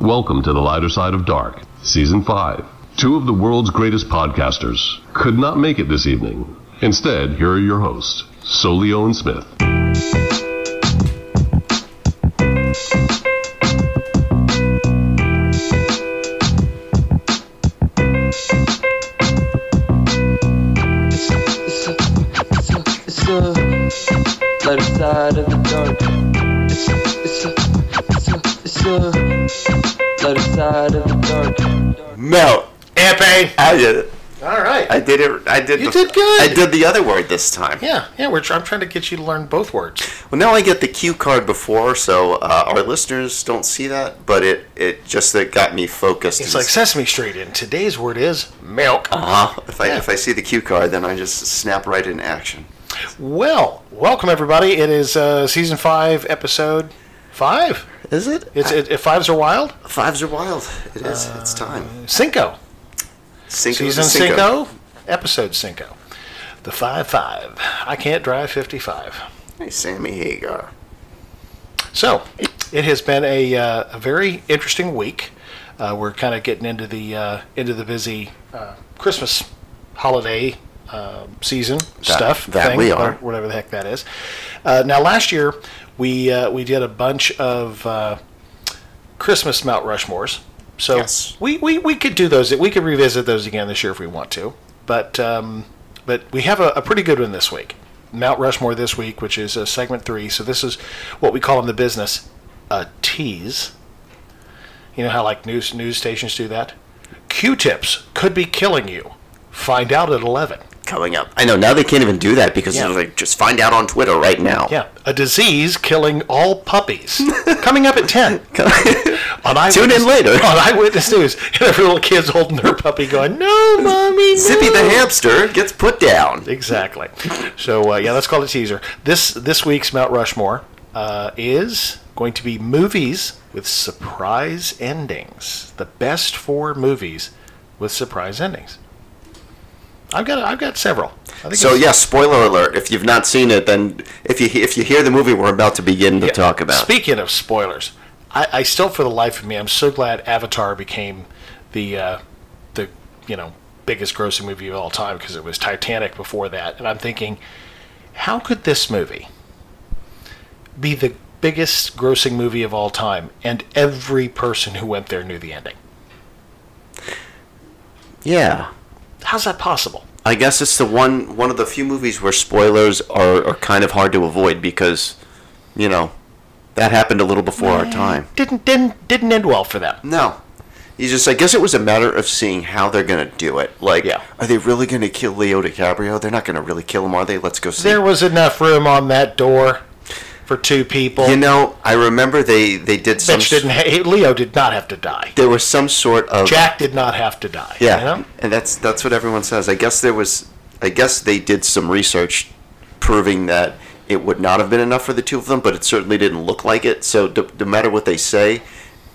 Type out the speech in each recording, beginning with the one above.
Welcome to the lighter side of dark, season 5. Two of the world's greatest podcasters could not make it this evening. Instead, here are your hosts, Solio and Smith. Dark. No, Epe. I did it. All right. I did it. I did. You the, did good. I did the other word this time. yeah, yeah. We're. I'm trying to get you to learn both words. Well, now I get the cue card before, so uh, our listeners don't see that, but it it just it got me focused. It's like Sesame Street, and today's word is milk. uh huh. If I Yeah. if I see the cue card, then I just snap right in action. Well, welcome everybody. It is uh, season five, episode five. Is it? It's it, it fives are wild. Fives are wild. It is. it's time. Cinco. Cinco Season Cinco. cinco. Episode cinco. The five five. I can't drive fifty five. Hey, Sammy Hagar. So, it has been a, uh, a very interesting week. Uh, we're kind of getting into the uh, into the busy uh, Christmas holiday uh, season stuff. that thing, we are. whatever- whatever the heck that is. Uh, now, last year we uh, we did a bunch of uh, Christmas Mount Rushmores. So Yes. we, we, we could do those. We could revisit those again this year if we want to. But um, but we have a, a pretty good one this week. Mount Rushmore this week, which is uh, segment three. So this is what we call in the business a tease. You know how like news news stations do that. Q-tips could be killing you. Find out at eleven. Coming up. I know now they can't even do that because Yeah. they're like just find out on Twitter right now. Yeah, a disease killing all puppies. Coming up at ten. On eyewitness, Tune in later. on Eyewitness News. Every little kid's holding their puppy, going, "No, mommy, no." Zippy the hamster gets put down. Exactly. So uh, yeah, let's call it a teaser. This this week's Mount Rushmore uh, is going to be movies with surprise endings. The best four movies with surprise endings. I've got I've got several. I think So it's- yeah, spoiler alert. If you've not seen it, then if you if you hear the movie we're about to begin to Yeah, talk about, Speaking of spoilers, I, I still, for the life of me, I'm so glad Avatar became the uh, the you know biggest grossing movie of all time because it was Titanic before that, and I'm thinking, how could this movie be the biggest grossing movie of all time, and every person who went there knew the ending? yeah, How's that possible? I guess it's the one one of the few movies where spoilers are, are kind of hard to avoid because, you know, that happened a little before our time. Didn't didn't didn't end well for them. No. You just, I guess it was a matter of seeing how they're gonna do it. Like, Yeah. are they really gonna kill Leo DiCaprio? They're not gonna really kill him, are they? Let's go see. There was enough room on that door for two people. you know, I remember they they did some. Bitch didn't. Ha- Leo did not have to die. there was some sort of Jack did not have to die. Yeah, You know? and that's that's what everyone says. I guess there was, I guess they did some research proving that it would not have been enough for the two of them, but it certainly didn't look like it. So d- no matter what they say,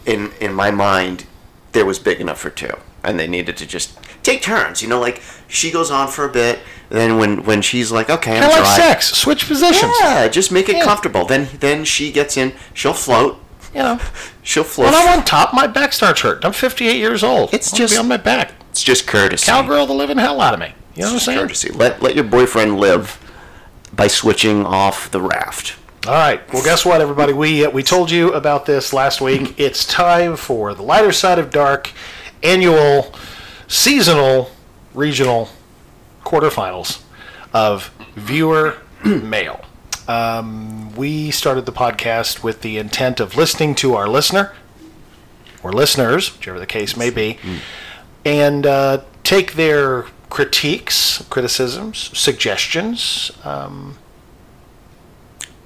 in in my mind, there was big enough for two, and they needed to just take turns. You know, like she goes on for a bit, then when when she's like, okay, I'm Kind of dry. like sex. Switch positions. Yeah, just make it Yeah. comfortable. Then then she gets in. She'll float. You know. She'll float. When I'm on top, my back starts hurting. I'm 58 years old. It's I wanna just- be on my back. It's just courtesy. Cowgirl the living hell out of me. You know what I'm saying? courtesy. Let let your boyfriend live by switching off the raft. All right. Well, guess what, everybody? We uh, we told you about this last week. It's time for the lighter side of dark annual, seasonal, regional quarterfinals of viewer mail. Um, we started the podcast with the intent of listening to our listener or listeners, whichever the case may be, and uh, take their critiques, criticisms, suggestions. Um,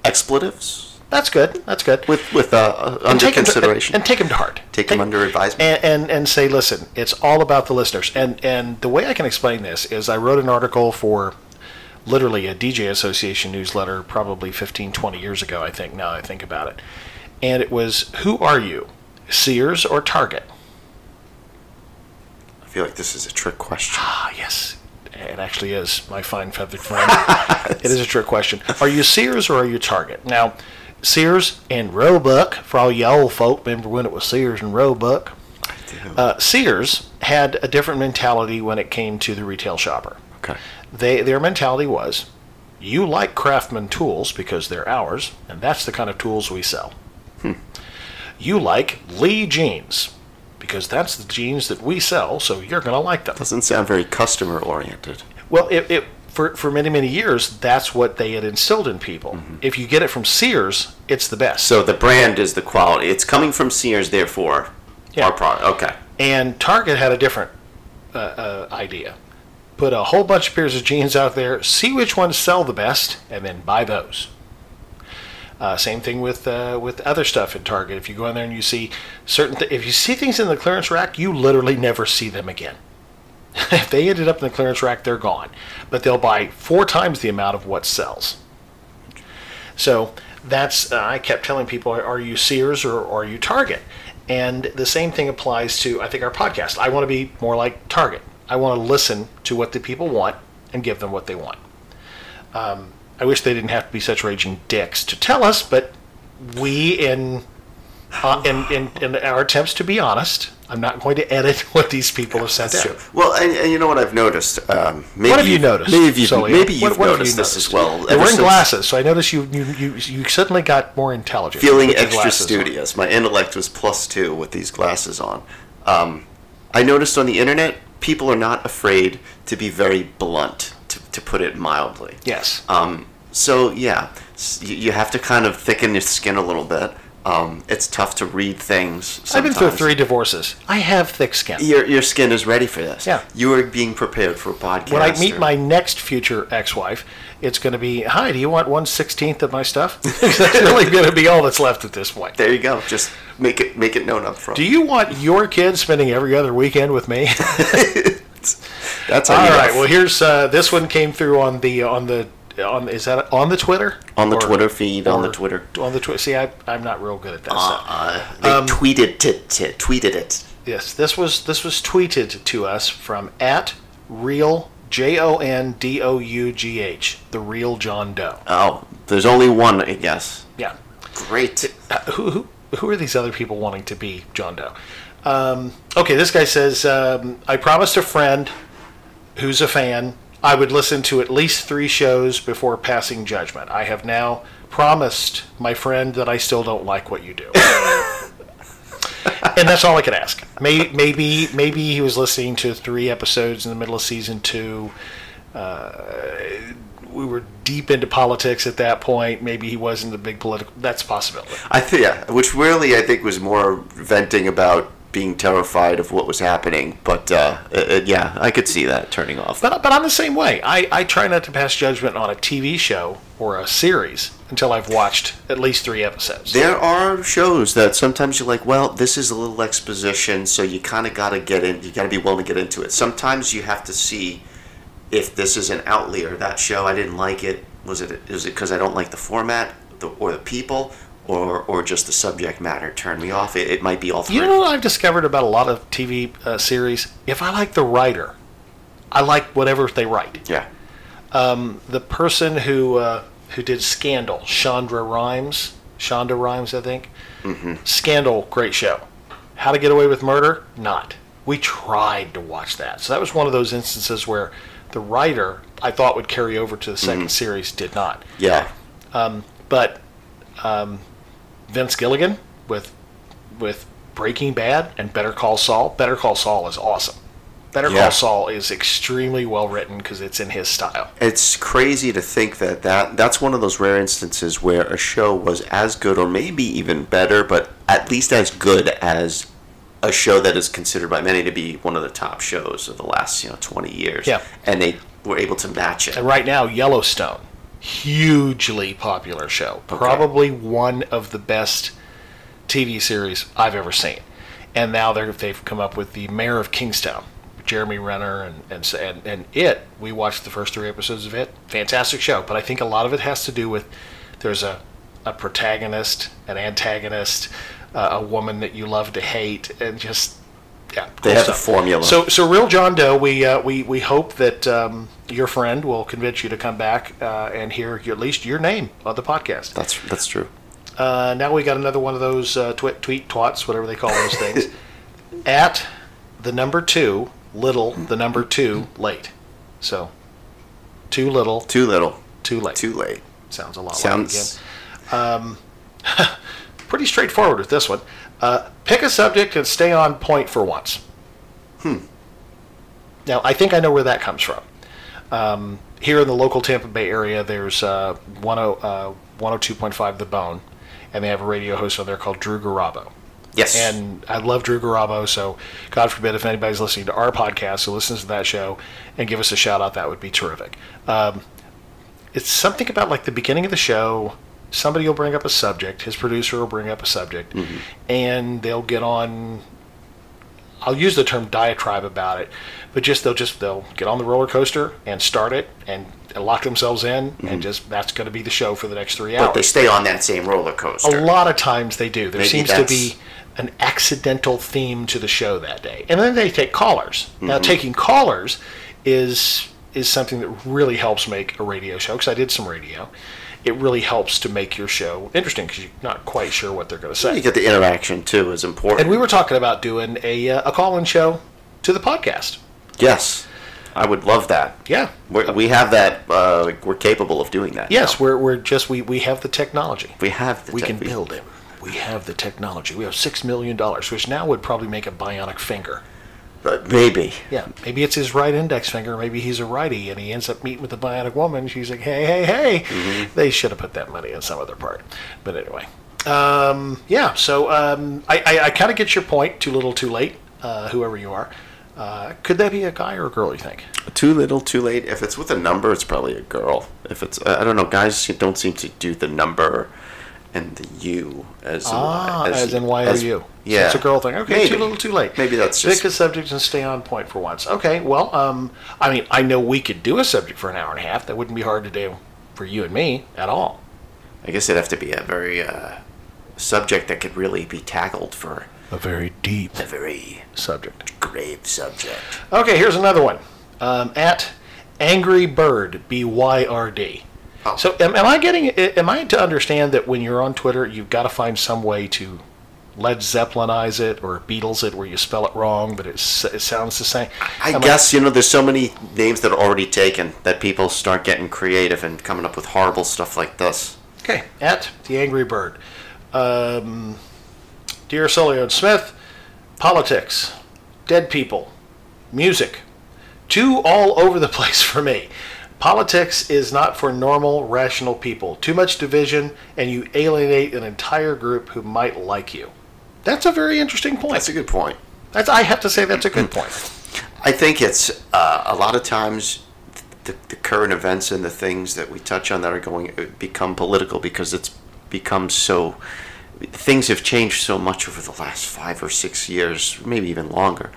Expletives that's good. That's good. with with uh, And under take 'em to- consideration. and, take them to heart. Take 'em under advisement. And, and and say, listen, it's all about the listeners. And and the way I can explain this is, I wrote an article for literally a DJ Association newsletter, probably 15, 20 years ago. I think now I think about it, and it was, who are you, Sears or Target? I feel like this is a trick question. Ah, yes. It actually is, my fine feathered friend. it is a trick question. Are you Sears or are you Target? Now, Sears and Roebuck, for all you old folk, remember when it was Sears and Roebuck? Uh, Sears had a different mentality when it came to the retail shopper. Okay. They their mentality was, you like Craftsman tools because they're ours, and that's the kind of tools we sell. You like Lee jeans because that's the jeans that we sell, so you're going to like them. Doesn't sound very customer oriented. Well, it, it for for many many years, that's what they had instilled in people. If you get it from Sears, it's the best. So the brand is the quality. It's coming from Sears, therefore Yeah. our product. Okay. And Target had a different uh, uh, idea. Put a whole bunch of pairs of jeans out there, see which ones sell the best, and then buy those. Uh, same thing with uh, with other stuff in Target. If you go in there and you see certain, th- if you see things in the clearance rack, you literally never see them again. if they ended up in the clearance rack, they're gone. But they'll buy four times the amount of what sells. So that's uh, I kept telling people, are you Sears or, or are you Target? And the same thing applies to I think our podcast. I want to be more like Target. I want to listen to what the people want and give them what they want. Um, I wish they didn't have to be such raging dicks to tell us, but we in uh, in, in in our attempts to be honest, I'm not going to edit what these people have sent That's out. true. Well, and, and you know what I've noticed? Um, maybe What have you noticed? Maybe you've, Sully? maybe you've What- what noticed you this as well. You're wearing glasses, so I noticed you you, you you suddenly got more intelligent. Feeling extra glasses on. studious. My intellect was plus two with these glasses on. Um, I noticed on the internet, people are not afraid to be very blunt, to, to put it mildly. Yes. Um, so yeah, you, you have to kind of thicken your skin a little bit. Um, it's tough to read things. Sometimes. I've been through three divorces. I have thick skin. Your your skin is ready for this. Yeah. You are being prepared for a podcast. When I meet or- my next future ex-wife, it's going to be, "Hi, do you want one sixteenth of my stuff?" that's really going to be all that's left at this point. there you go. Just make it make it known up front. Do you want your kids spending every other weekend with me? That's all right. know. Well, here's uh, this one came through on the on the on is that on the Twitter? on the Or- Twitter feed, on the Twitter. On the Twitter. See, I, I'm not real good at that stuff. Uh, they Um, tweeted it, it. Tweeted it. Yes, this was this was tweeted to us from at real J O N D O U G H, the real John Doe. Oh, there's only one, I guess. Yeah. Great. Uh, who, who who are these other people wanting to be John Doe? Um, okay, this guy says, um, I promised a friend who's a fan I would listen to at least three shows before passing judgment. I have now promised my friend that I still don't like what you do. and that's all I could ask. Maybe, maybe, maybe he was listening to three episodes in the middle of season two. Uh, we were deep into politics at that point. Maybe he wasn't a big political. That's a possibility. I think, yeah, which really I think was more venting about being terrified of what was happening. But uh, it, it- yeah, I could see that turning off. But, but I'm the same way. I, I try not to pass judgment on a TV show or a series until I've watched at least three episodes. There are shows that sometimes you're like, well, this is a little exposition, so you kind of got to get in. You got to be willing to get into it. Sometimes you have to see if this is an outlier. That show, I didn't like it. Was it? Is it because I don't like the format, the, or the people, or or just the subject matter turn me off? It, it might be all three. You know what I've discovered about a lot of TV uh, series? If I like the writer, I like whatever they write. yeah. The person who uh, who did Scandal, Chandra Rhimes, Shonda Rhimes, I think. Mm-hmm. Scandal, great show. How to Get Away with Murder, not. We tried to watch that, so that was one of those instances where the writer I thought would carry over to the 2nd series did not. Yeah. But um, Vince Gilligan with with Breaking Bad and Better Call Saul. Better Call Saul is awesome. Better Yeah. Call Saul is extremely well written because it's in his style. It's crazy to think that, that that's one of those rare instances where a show was as good or maybe even better, but at least as good as a show that is considered by many to be one of the top shows of the last, you know, 20 years. Yeah. And they were able to match it. And right now, Yellowstone, hugely popular show. Probably one of the best TV series I've ever seen. And now they're, they've come up with the Mayor of Kingstown, Jeremy Renner, and, and and and it. We watched the first three episodes of it. Fantastic show, but I think a lot of it has to do with there's a a protagonist, an antagonist, uh, a woman that you love to hate, and just yeah, They cool have a formula. So, so real John Doe, we uh, we we hope that um, your friend will convince you to come back uh, and hear your, at least your name on the podcast. That's that's true. Uh, now we got another one of those uh, tweet, tweet twats, whatever they call those things. At the number two, little, the number two, late. So, too little, Too little, too late. too late. Sounds a lot Sounds. like again. Pretty straightforward with this one. Uh, pick a subject and stay on point for once. Hmm. Now, I think I know where that comes from. Um, here in the local Tampa Bay area, there's uh, 10, uh, 102.5 The Bone, and they have a radio host on there called Drew Garabo. Yes. And I love Drew Garabo, so God forbid if anybody's listening to our podcast who listens to that show and give us a shout out, that would be terrific. Um, it's something about like the beginning of the show. Somebody will bring up a subject. His producer will bring up a subject, and they'll get on. I'll use the term diatribe about it, but just they'll just they'll get on the roller coaster and start it and lock themselves in, and just that's going to be the show for the next three hours. but they stay on that same roller coaster. A lot of times they do. There Maybe seems to be an accidental theme to the show that day, and then they take callers. Mm-hmm. Now, taking callers is is something that really helps make a radio show. Because I did some radio, it really helps to make your show interesting because you're not quite sure what they're going to say. You get the interaction too is important. And we were talking about doing a uh, a call-in show to the podcast. yes, I would love that. Yeah. We're, we have that. Uh, we're capable of doing that. Yes, now. we're, we're just we, we have the technology. we have. The we tech- can build it. We have the technology. We have six million dollars, which now would probably make a bionic finger. But maybe. Yeah, maybe it's his right index finger. Maybe he's a righty, and he ends up meeting with the bionic woman. She's like, "Hey, hey, hey!" Mm-hmm. They should have put that money in some other part. But anyway, um, yeah. So um, I, I, I kind of get your point. Too little, too late. Uh, whoever you are, uh, could that be a guy or a girl? You think? Too little, too late. If it's with a number, it's probably a girl. If it's, I don't know, guys don't seem to do the number and the U as in Ah, why- as, in why as- are you? Yeah, so it's a girl thing. Okay, Maybe. too little, too late. Maybe that's pick just a subject and stay on point for once. Okay, well, um, I mean, I know we could do a subject for an hour and a half. That wouldn't be hard to do for you and me at all. I guess it'd have to be a very uh, subject that could really be tackled for A very deep a very subject. grave subject. Okay, here's another one. Um, at Angry Bird B Y R D. Oh. So am, am I getting? Am I to understand that when you're on Twitter, you've got to find some way to Led Zeppelinize it or Beatles it, where you spell it wrong, but it, it sounds the same? I Am guess you know there's so many names that are already taken that people start getting creative and coming up with horrible stuff like this. Okay, at the Angry Bird. Um, Dear Solio and Smith, politics, dead people, music, two all over the place for me. Politics is not for normal, rational people. Too much division, and you alienate an entire group who might like you. That's a very interesting point. That's a good point. That's, I have to say that's a good point. I think it's uh, a lot of times the, the current events and the things that we touch on that are going uh, become political because it's become so. Things have changed so much over the last five or six years, maybe even longer,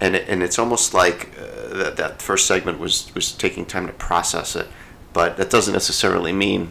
and it, and it's almost like uh, that that first segment was was taking time to process it, but that doesn't necessarily mean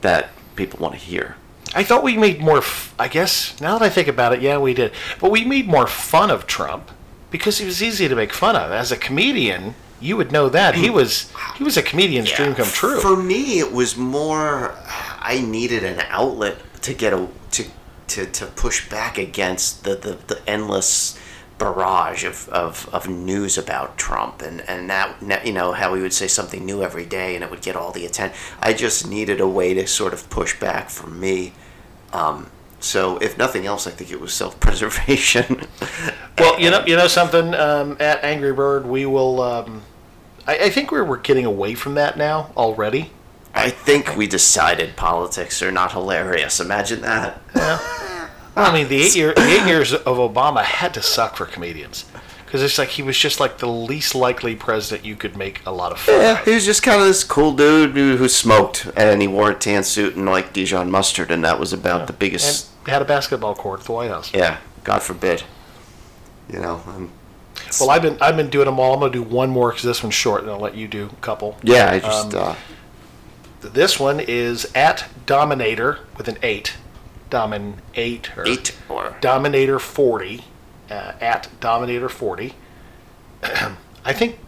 that people want to hear. I thought we made more. F- I guess now that I think about it, yeah, we did. But we made more fun of Trump because he was easy to make fun of. As a comedian, you would know that he was he was a comedian's dream come true. For me, it was more. I needed an outlet to get a to to, to push back against the, the, the endless barrage of, of, of news about Trump and and that you know how he would say something new every day and it would get all the attention. I just needed a way to sort of push back for me. Um, so if nothing else, I think it was self preservation. well, you know, you know something. Um, at Angry Bird, we will. Um, I, I think we're we're getting away from that now already. I think we decided politics are not hilarious. Imagine that. Well, I mean, the eight year the eight years of Obama had to suck for comedians because it's like he was just like the least likely president you could make a lot of fun. Yeah, of. he was just kind of this cool dude who, who smoked, and he wore a tan suit and like Dijon mustard, and that was about the biggest. and had a basketball court at the White House. yeah, God forbid. You know, um, Well, I've been I've been doing them all. I'm gonna do one more because this one's short, and I'll let you do a couple. yeah, I just Um, uh, This one is at Dominator with an eight, Domin eight or eight or Dominator forty, uh, at Dominator forty. I think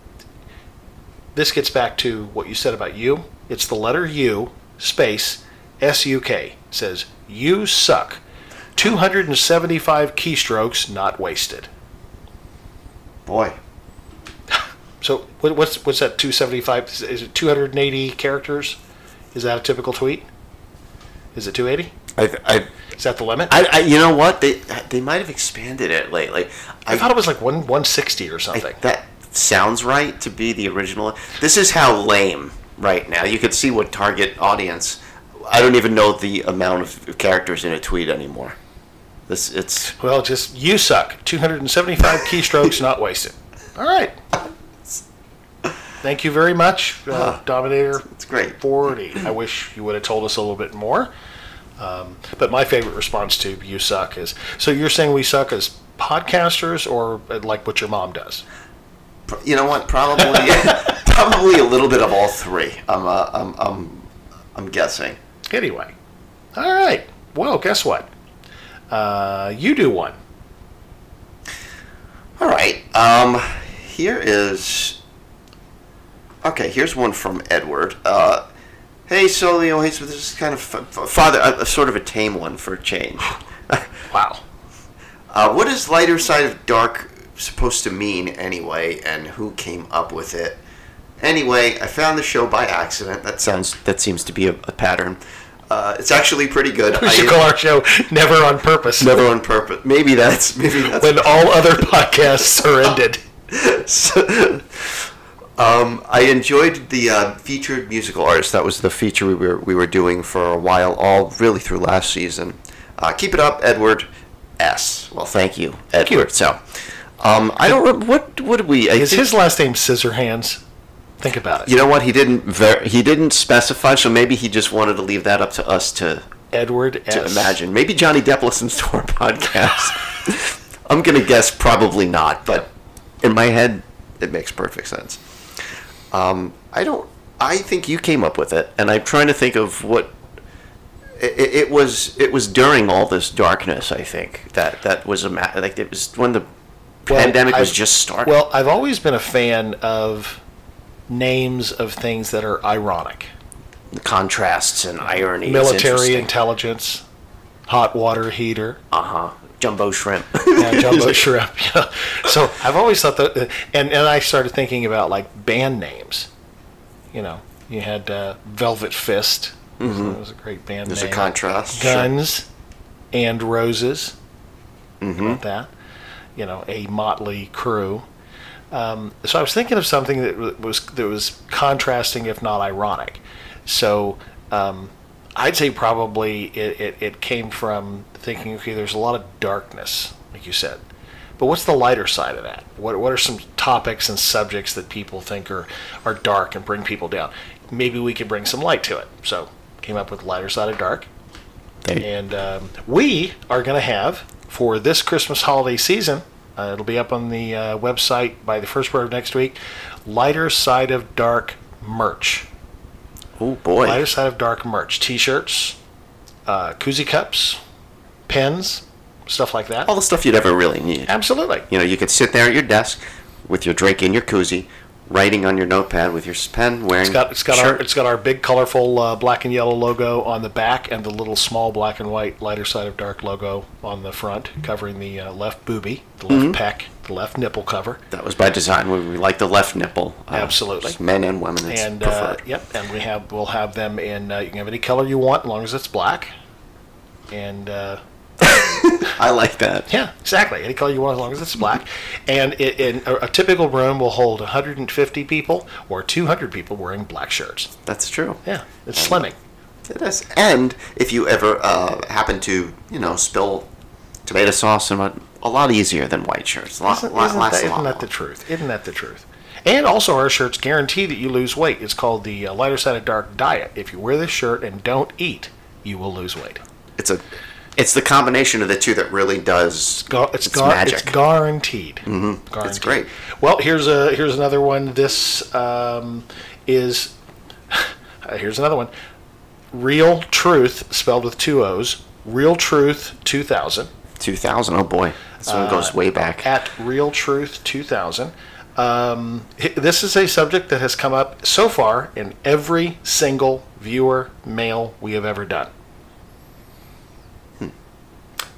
this gets back to what you said about you. It's the letter U space S U K says, You suck. 275 keystrokes not wasted. Boy, So what's what's that? 275? Is- Is it 280 characters? Is that a typical tweet? Is it 280? I, I, Is that the limit? I, I, you know what? They they might have expanded it lately. I thought it was like one 160 or I- something. that sounds right to be the original. This is how lame right now. You could see what target audience. I don't even know the amount of characters in a tweet anymore. This it's well, just you suck. 275 keystrokes not wasted. All right. Thank you very much, uh, Dominator. it's great. 40. I wish you would have told us a little bit more. Um, but my favorite response to "you suck" is so you're saying we suck as podcasters, or uh, like what your mom does? You know what? Probably probably a little bit of all three. I'm uh, I'm, I'm I'm guessing. Anyway, all right. Well, guess what? Uh, you do one. All right. Um, here is. Okay, here's one from Edward. Uh, hey, Solio. Hey, so this is kind of f- f- father, a, a sort of a tame one for a change. Wow. Uh, what is lighter side of dark supposed to mean anyway, and who came up with it? Anyway, I found the show by accident. That sounds that seems to be a, a pattern. Uh, it's actually pretty good. We should I- call our show "Never on Purpose." never on purpose. Maybe that's maybe that's When all other podcasts are ended. So, um, I enjoyed the uh, featured musical artist. That was the feature we were we were doing for a while, all really through last season. Uh, keep it up, Edward S. Well, thank you, Edward. So, um, I don't remember what what did we? I Is his last name Scissorhands? Think about it. You know what? He didn't ver- he didn't specify, so maybe he just wanted to leave that up to us to Edward to S. imagine. Maybe Johnny Depp listens to our podcast. I'm gonna guess probably not, but in my head, it makes perfect sense. Um, I don't. I think you came up with it, and I'm trying to think of what. It, it was. It was during all this darkness. I think that that was a ma- like it was when the Well, pandemic was I've- just starting. Well, I've always been a fan of names of things that are ironic. the contrasts and irony. Military intelligence, hot water heater, Uh huh. Jumbo shrimp. yeah, jumbo shrimp. Yeah. So I've always thought that, and and I started thinking about like band names. You know, you had uh, Velvet Fist. Mm-hmm. That was a great band name. There's name. a contrast. sure. Guns and Roses. Mm-hmm. About that. You know, a motley crew. Um, so I was thinking of something that was that was contrasting, if not ironic. So um, I'd say probably it, it, it came from thinking, okay, there's a lot of darkness, like you said. But what's the lighter side of that? What, what are some topics and subjects that people think are, are dark and bring people down? Maybe we could bring some light to it. So came up with lighter side of dark. They- And um, we are going to have for this Christmas holiday season. Uh, it'll be up on the uh, website by the first part of next week. Lighter side of dark merch. Oh boy. Lighter side of dark merch. T-shirts, uh, koozie cups, pens, stuff like that. All the stuff you'd ever really need. Absolutely. You know, you could sit there at your desk with your drink in your koozie, writing on your notepad with your pen, wearing It's got it's got our it's got our big colorful uh, black and yellow logo on the back and the little small black and white lighter side of dark logo on the front, covering the uh, left boobie, the left Mm-hmm. pec, the left nipple cover. that was by design. We, we like the left nipple. Uh, Absolutely. Men and women. And uh, yep, and we have we'll have them in. Uh, you can have any color you want, as long as it's black. And uh, I like that. yeah, exactly, any color you want, as long as it's black. And it, in a, a typical room will hold 150 people or 200 people wearing black shirts. That's true. Yeah, it's slimming. It is. And if you ever uh, happen to, you know, spill tomato sauce, and what, a lot easier than white shirts. A lot, Isn't, lot, isn't that, isn't that the truth? Isn't that the truth? And also, our shirts guarantee that you lose weight. It's called the uh, lighter side of dark diet. If you wear this shirt and don't eat, you will lose weight. It's a, it's the combination of the two that really does. Gu- it's, It's gar- magic. It's guaranteed. Mm-hmm. It's great. Well, here's a here's another one. This um, is here's another one. Real Truth spelled with two O's. Real Truth 2000 2000. Oh boy, this one goes way back. at Real Truth 2000. Um, this is a subject that has come up so far in every single viewer mail we have ever done.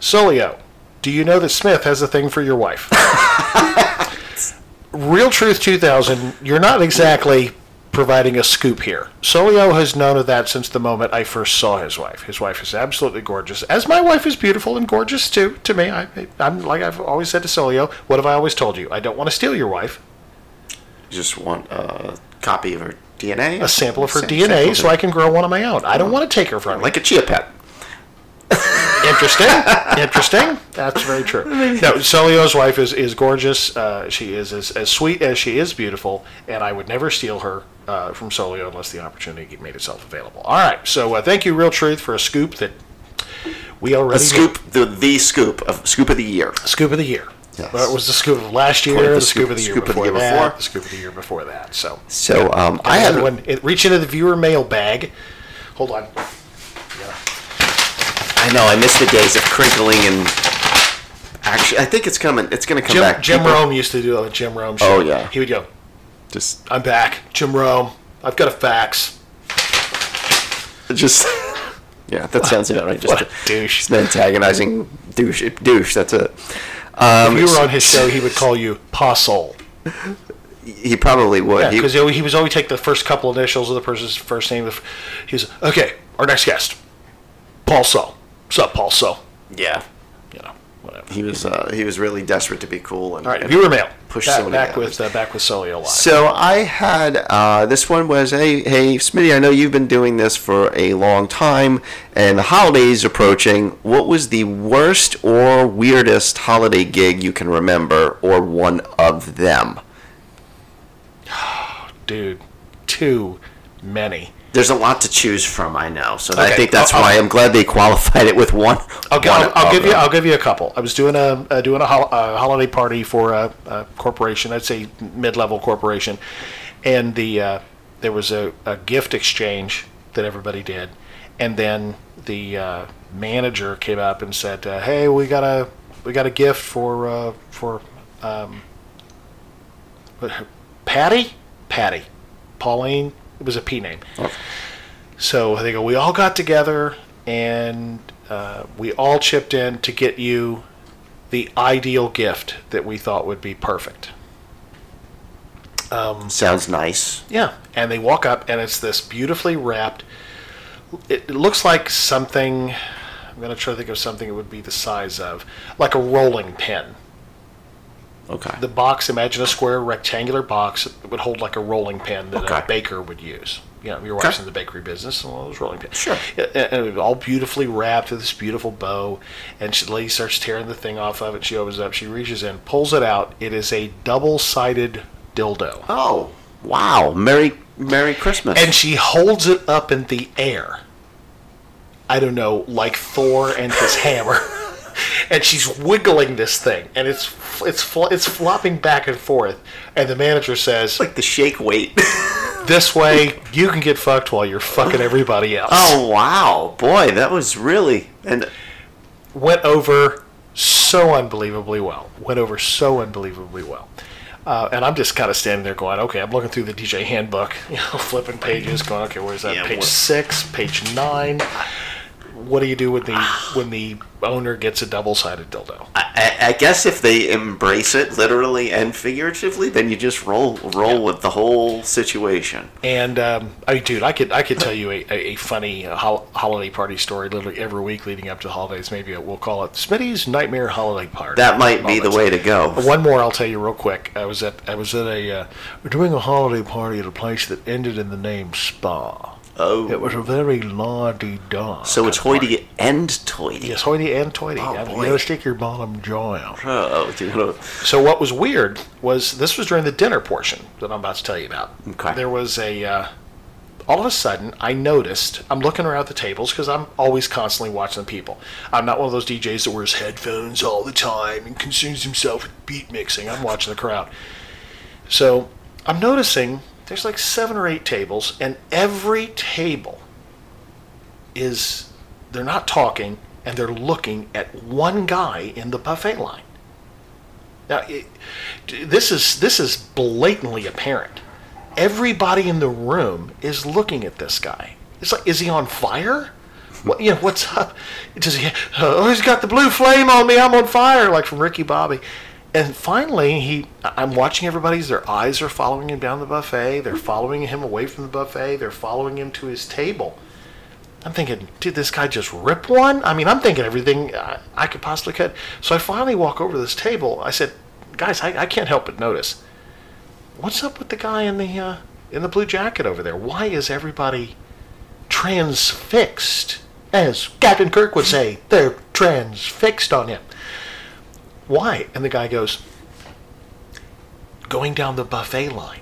Solio, do you know that Smith has a thing for your wife? Real Truth 2000, you're not exactly providing a scoop here. Solio has known of that since the moment I first saw his wife. His wife is absolutely gorgeous, as my wife is beautiful and gorgeous too. To me, I, I'm like I've always said to Solio. What have I always told you? I don't want to steal your wife. You just want a copy of her DNA? A sample of her Sam- DNA, sample so I can grow one of my own. I don't uh-huh. want to take her from her- you. Like a chia pet. Interesting. Interesting. That's very true. No, Solio's wife is, is gorgeous. Uh, she is as, as sweet as she is beautiful, and I would never steal her uh, from Solio unless the opportunity made itself available. All right. So uh, thank you, Real Truth, for a scoop that we already A scoop, the, the scoop of scoop of the year. scoop of the year. Yes. Well, it was the scoop of last year, the the, scoop, scoop- of the year scoop of the before year that, before. the scoop of the year before that. So So um, I I had had one. It, reach into the viewer mail bag. Hold on. I know I miss the days of crinkling and actually I think it's coming. It's going to come Jim, back. Jim People- Rome used to do a Jim Rome show. Oh, yeah. He would go, Just I'm back. Jim Rome. I've got a fax. just yeah, that sounds about right. Just What a douche. Just an antagonizing douche. Douche. That's it. If Um, you were on his show, he would call you Posol. he probably would. Yeah, He- because he, he was always take the first couple initials of the person's first name. If he's okay, our next guest, Paul So. What's up, Paul So? yeah. You know, whatever. He was uh, he was really desperate to be cool and, All right, and viewer mail. push back, Sony back down. with uh, back with Solio live. So I had uh, this one was hey hey Smitty I know you've been doing this for a long time and the holidays approaching. What was the worst or weirdest holiday gig you can remember or one of them? Dude, too many. There's a lot to choose from I know, so I think that's I'll- why I'm glad they qualified it with one. I'll, one I'll, I'll give you. I'll give you a couple. I was doing a uh, doing a, hol- a holiday party for a, a corporation. I'd say mid-level corporation, and the uh, there was a, a gift exchange that everybody did, and then the uh, manager came up and said, uh, "Hey, we got a we got a gift for uh, for um, Patty, Patty, Pauline. It was a P name." So they go, we all got together and uh, we all chipped in to get you the ideal gift that we thought would be perfect. Sounds nice. Yeah. And they walk up and it's this beautifully wrapped. It, it looks like something. I'm going to try to think of something it would be the size of, like a rolling pin. Okay. The box, imagine a square rectangular box that would hold like a rolling pin that Okay. a baker would use. You know, your Okay. wife's in the bakery business, and of those rolling pins. Sure. And and it was all beautifully wrapped with this beautiful bow. And she, the lady starts tearing the thing off of it. She opens it up. She reaches in, pulls it out. It is a double-sided dildo. oh wow! Merry Merry Christmas. And she holds it up in the air. I don't know, like Thor and his hammer. and she's wiggling this thing, and it's it's fl- it's flopping back and forth. And the manager says, like the shake weight. "This way, you can get fucked while you're fucking everybody else." oh wow, boy, that was really and Went over so unbelievably well. Went over so unbelievably well. Uh, and I'm just kind of standing there going, okay, I'm looking through the DJ handbook, you know, flipping pages, going, okay, where's that? Yeah, page what- six, page nine. What do you do when the when the owner gets a double sided dildo? I, I guess if they embrace it literally and figuratively, then you just roll roll with the whole situation. And um, I mean, dude, I could I could tell you a, a, funny hol- holiday party story literally every week leading up to the holidays. Maybe we'll call it Smitty's Nightmare Holiday Party. That might be the way to go. One more, I'll tell you real quick. I was at I was at a uh, we're doing a holiday party at a place that ended in the name Spa. Oh, It was a very lardy da. so it's hoity and toity. Yes, hoity and toity. Oh, you gotta stick your bottom jaw out. Oh, do you know- So what was weird was this was during the dinner portion that I'm about to tell you about. Okay. There was a. Uh, all of a sudden, I noticed. I'm looking around the tables because I'm always constantly watching the people. I'm not one of those DJs that wears headphones all the time and consumes himself with beat mixing. I'm watching the crowd. So I'm noticing there's like seven or eight tables, and every table is they're not talking and they're looking at one guy in the buffet line. Now, it, this is this is blatantly apparent. Everybody in the room is looking at this guy. It's like, is he on fire? what, you know, what's up? Just, yeah, oh, he's got the blue flame on me. I'm on fire, like from Ricky Bobby. And finally, he, I'm watching everybody's, their eyes are following him down the buffet. They're following him away from the buffet. They're following him to his table. I'm thinking, did this guy just rip one? I mean, I'm thinking everything I, I could possibly could. So I finally walk over to this table. I said, guys, I, I can't help but notice. What's up with the guy in the uh, in the blue jacket over there? Why is everybody transfixed? As Captain Kirk would say, they're transfixed on him. Why? And the guy goes, going down the buffet line.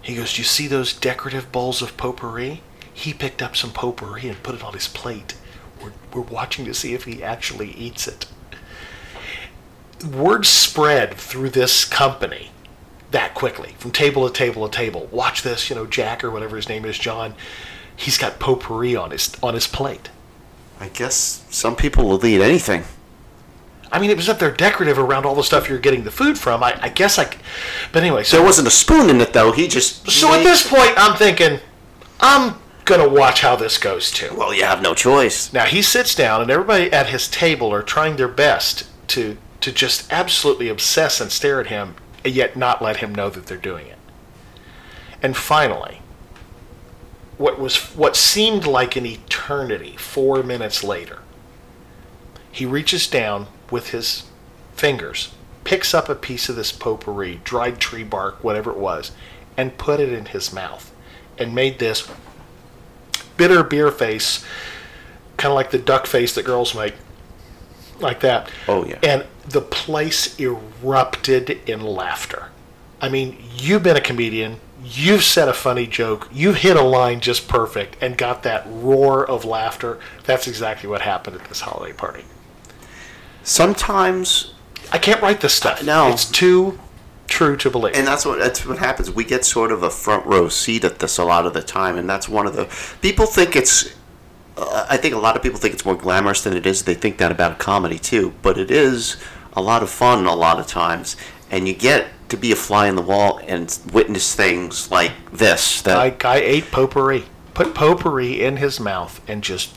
He goes, Do you see those decorative bowls of potpourri? He picked up some potpourri and put it on his plate. We're, we're watching to see if he actually eats it. Word spread through this company that quickly, from table to table to table. Watch this, you know, Jack or whatever his name is, John. He's got potpourri on his on his plate. I guess some people will eat anything. I mean, it was up there decorative around all the stuff you're getting the food from. I, I guess I, but anyway. So There wasn't a spoon in it though. He just So at this point, I'm thinking, I'm gonna watch how this goes too. Well, you have no choice. Now he sits down, and everybody at his table are trying their best to to just absolutely obsess and stare at him, and yet not let him know that they're doing it. And finally, what was what seemed like an eternity, four minutes later, he reaches down with his fingers, picks up a piece of this potpourri, dried tree bark, whatever it was, and put it in his mouth, and made this bitter beer face, kind of like the duck face that girls make, like that. Oh, yeah. And the place erupted in laughter. I mean, you've been a comedian. You've said a funny joke. You've hit a line just perfect and got that roar of laughter. That's exactly what happened at this holiday party. Sometimes, I can't write this stuff. No. It's too true to believe. and that's what that's what happens. We get sort of a front row seat at this a lot of the time, and that's one of the people think it's. Uh, I think a lot of people think it's more glamorous than it is. They think that about comedy too, but it is a lot of fun a lot of times, and you get to be a fly in the wall and witness things like this. That I, guy ate potpourri. Put potpourri in his mouth and just,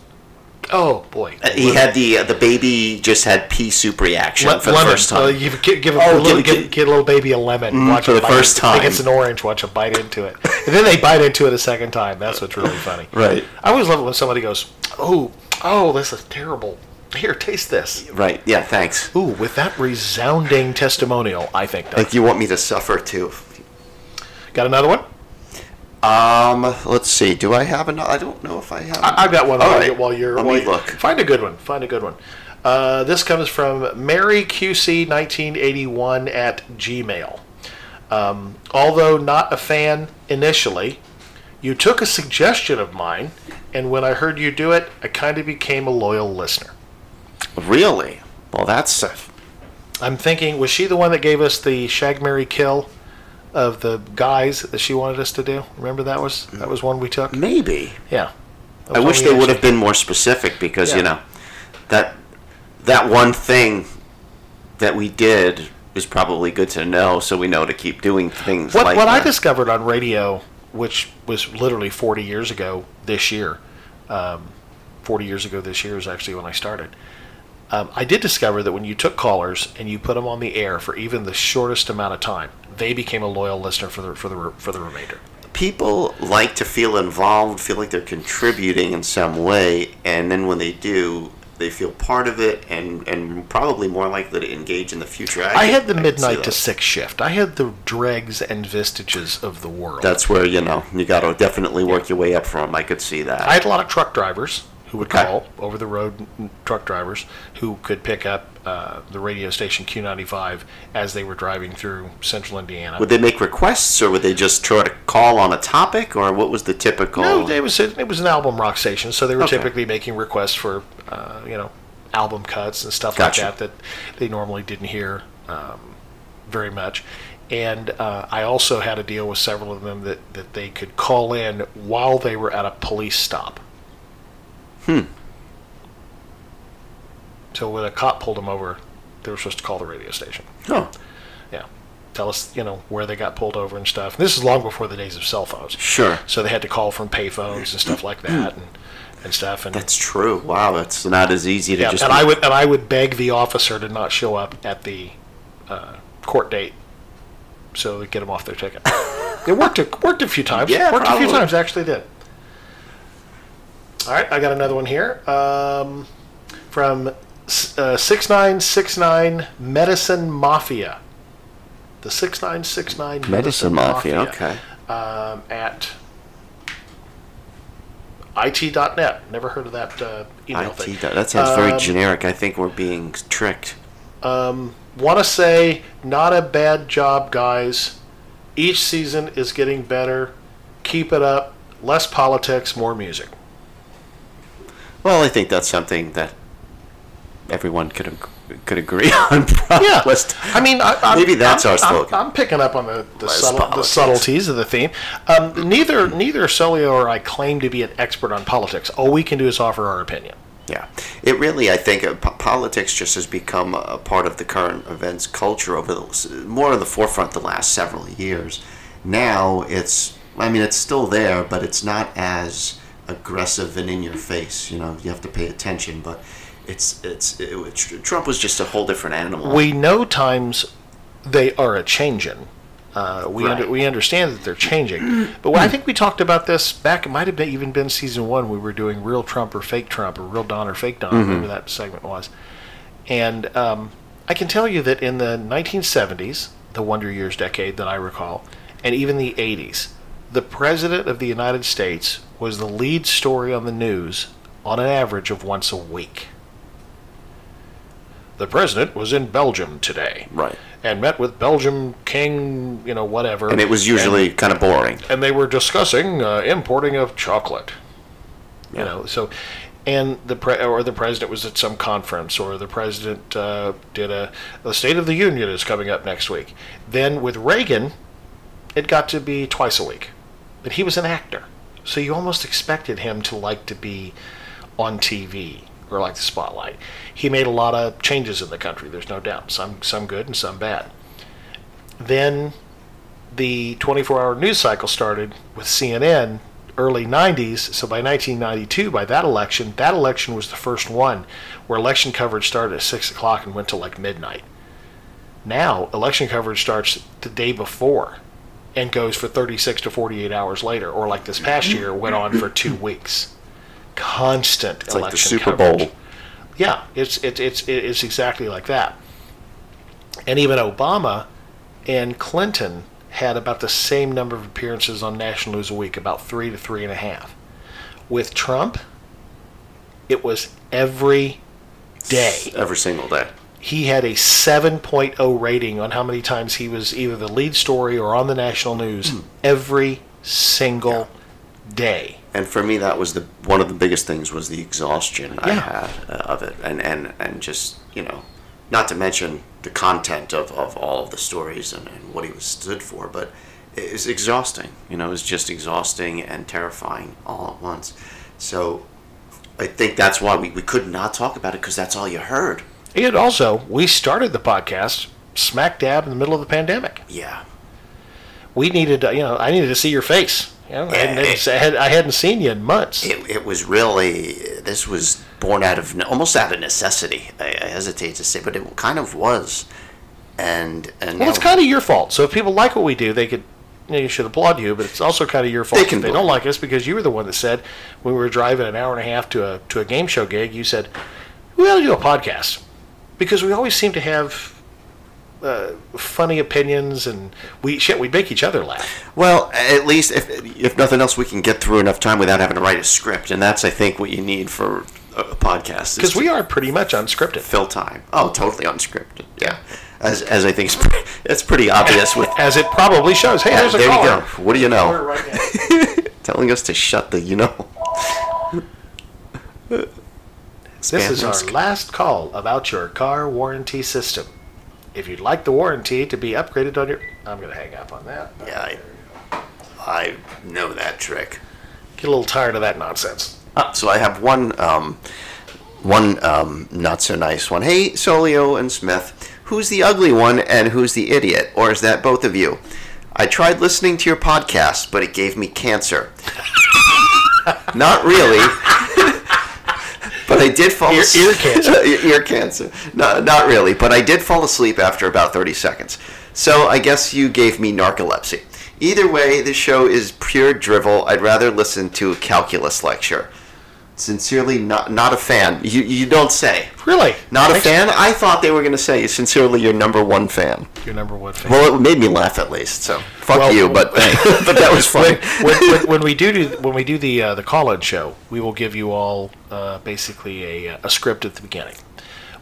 oh boy. Uh, he had the uh, the baby just had pea soup reaction Le- for lemon. the first time. Uh, you give, give, a Oh, little, give- give, give- a little baby a lemon. Mm, watch for the first. Think time. it's an orange. Watch a bite into it, and then they bite into it a second time. That's what's really funny. Right. I always love it when somebody goes, "Oh, oh, this is terrible." Here, taste this. right? Yeah. Thanks. Ooh, with that resounding testimonial, I think. Like you want me to suffer too. Got another one? Um, let's see. Do I have another? I don't know if I have. I, I've got one All while, right. you- while you're. Let while me you- look. Find a good one. Find a good one. Uh, this comes from Mary QC 1981 at Gmail. Um, although not a fan initially, you took a suggestion of mine, and when I heard you do it, I kind of became a loyal listener. Really? Well, that's I'm thinking, was she the one that gave us the Shag Mary Kill of the guys that she wanted us to do? Remember that was that was one we took. maybe. Yeah. I wish they would have been more specific because Yeah. you know that that one thing that we did is probably good to know, so we know to keep doing things What, like what I that. discovered on radio, which was literally 40 years ago this year, um, 40 years ago this year is actually when I started. Um, Um, I did discover that when you took callers and you put them on the air for even the shortest amount of time, they became a loyal listener for the for the for the remainder. People like to feel involved, feel like they're contributing in some way, and then when they do, they feel part of it and and probably more likely to engage in the future. I had the see midnight to six shift. I had the dregs and vestiges of the world. That's where you know you got to definitely work your way up from. I could see that. I had a lot of truck drivers who would Okay. call over the road truck drivers who could pick up uh, the radio station Q95 as they were driving through central Indiana. would they make requests, or would they just try to call on a topic, or what was the typical? no, it was it was an album rock station, so they were Okay. typically making requests for uh, you know album cuts and stuff Gotcha. like that that they normally didn't hear um, very much. And uh, I also had a deal with several of them that, that they could call in while they were at a police stop. Hmm. So when a cop pulled them over, they were supposed to call the radio station. Oh, Yeah. Tell us, you know, where they got pulled over and stuff. And this is long before the days of cell phones. sure. So they had to call from payphones and stuff like that. And and stuff. And That's true. Wow, that's not as easy to yeah, just. and I would and I would beg the officer to not show up at the uh, court date, so they get them off their ticket. it worked a, worked a few times. Yeah, worked a few times. Actually, did. All right, I got another one here um, from uh, six nine six nine Medicine Mafia. The six nine six nine Medicine Mafia. Okay. um, at it.net. Never heard of that uh, email IT, thing. that sounds very Um, generic. I think we're being tricked. Want to say, not a bad job, guys. Each season is getting better. Keep it up. Less politics, more music. Well, I think that's something that everyone could ag- could agree on. Yeah, List. I mean, I, Maybe that's I'm, our I'm- I'm, picking up on the the, subtle, the subtleties of the theme. Um, neither neither Solio or I claim to be an expert on politics. All we can do is offer our opinion. Yeah, it really, I think, uh, po- politics just has become a part of the current events culture over the more in the forefront the last several years. Now it's, I mean, it's still there, but it's not as aggressive and in your face. You know, you have to pay attention, but it's it's it, was- Trump was just a whole different animal. We know times they are a changing. Uh, we Right. under, we understand that they're changing, but I think we talked about this back. It might have been, even been season one. We were doing real Trump or fake Trump or real Don or fake Don, whatever that segment was. And um, I can tell you that in the 1970s, the Wonder Years decade that I recall, and even the 80s, the President of the United States was the lead story on the news on an average of once a week. The President was in Belgium today right, and met with Belgium King, you know, whatever. and it was usually kind of boring. and, and they were discussing uh, importing of chocolate. You know, so and the pre- or the president was at some conference, or the president uh, did a the State of the Union is coming up next week. Then with Reagan, it got to be twice a week, but he was an actor, so you almost expected him to like to be on TV or like the spotlight. He made a lot of changes in the country. There's no doubt. Some some good and some bad. Then the 24-hour news cycle started with CNN early 90s so by 1992 by that election that election was the first one where election coverage started at 6 o'clock and went to like midnight now election coverage starts the day before and goes for 36 to 48 hours later or like this past year went on for two weeks constant It's like the Super coverage. Bowl. Yeah, it's it's it's it's exactly like that. And even Obama and Clinton had about the same number of appearances on national news a week, about three to three and a half. With Trump, it was every day. every single day. He had a 7.0 rating on how many times he was either the lead story or on the national news every single day. And for me, that was the one of the biggest things was the exhaustion I had uh, of it, and and and just you know, not to mention the content of, of all of the stories and, and what he was stood for, but it was exhausting. You know, it was just exhausting and terrifying all at once. So I think that's why we, we could not talk about it because that's all you heard. And also, we started the podcast smack dab in the middle of the pandemic. Yeah. we needed, you know, I needed to see your face. You know, I, hadn't, it- I, had, I hadn't seen you in months. It, it was really this was born out of almost out of necessity. I, I hesitate to say, but it kind of was. And and well, it's kind of your fault. So if people like what we do, they could, you know, you should applaud you. But it's also kind of your fault They if they don't like us because you were the one that said when we were driving an hour and a half to a to a game show gig, you said we ought to do a podcast because we always seem to have. Uh, funny opinions and we shit we make each other laugh Well, at least if if nothing else, we can get through enough time without having to write a script, and that's I think what you need for a, podcast. because we are pretty much unscripted fill time. Oh, totally unscripted. Yeah, as as I think it's pretty, it's pretty obvious with. as it probably shows hey Yeah, there's a there you go. What do you know? right. Telling us to shut the you know. This is our last call about your car warranty system. If you'd like the warranty to be upgraded on your, I'm going to hang up on that. Yeah, I, I know that trick. Get a little tired of that nonsense. Uh, so I have one, um, one um, not so nice one. Hey, Solio and Smith, who's the ugly one and who's the idiot, or is that both of you? I tried listening to your podcast, but it gave me cancer. not really. I did fall Ear- asleep. ear cancer. ear cancer. No, not really, but I did fall asleep after about 30 seconds. So I guess you gave me narcolepsy. Either way, this show is pure drivel. I'd rather listen to a calculus lecture. Sincerely, not not a fan. You you don't say. Really? Not a Thanks. fan? I thought they were going to say sincerely your number one fan. Your number one fan. Well, it made me laugh at least. So fuck Well, you, but but that was when, fun. when, when, when we do, do when we do the uh, the call-in show, we will give you all uh, basically a, a script at the beginning.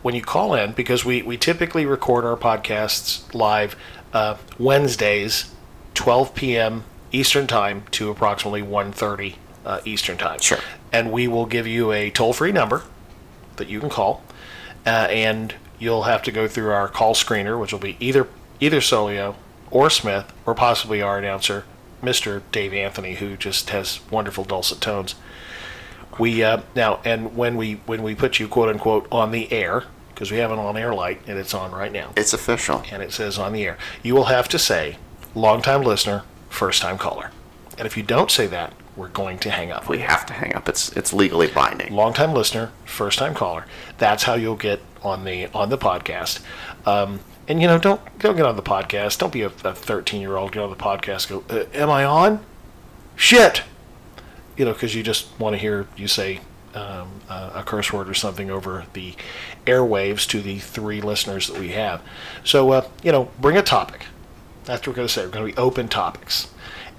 When you call in, because we, we typically record our podcasts live uh, Wednesdays, 12 p.m. Eastern time to approximately 1:30 uh, Eastern time. Sure. And we will give you a toll-free number that you can call, uh, and you'll have to go through our call screener, which will be either either Solio or Smith, or possibly our announcer, Mr. Dave Anthony, who just has wonderful dulcet tones. We uh, now and when we when we put you quote unquote on the air because we have an on air light and it's on right now It's official. and it says on the air, you will have to say long-time listener, first-time caller. And if you don't say that, we're going to hang up. We have to hang up. It's it's legally binding. Long-time listener, first-time caller. That's how you'll get on the on the podcast. Um, and you know, don't don't get on the podcast. Don't be a 13-year-old. Get on the podcast. Go, uh, am I on? Shit. You know, because you just want to hear you say um, uh, a curse word or something over the airwaves to the three listeners that we have. So, uh, you know, bring a topic. That's what we're going to say. We're going to be open topics.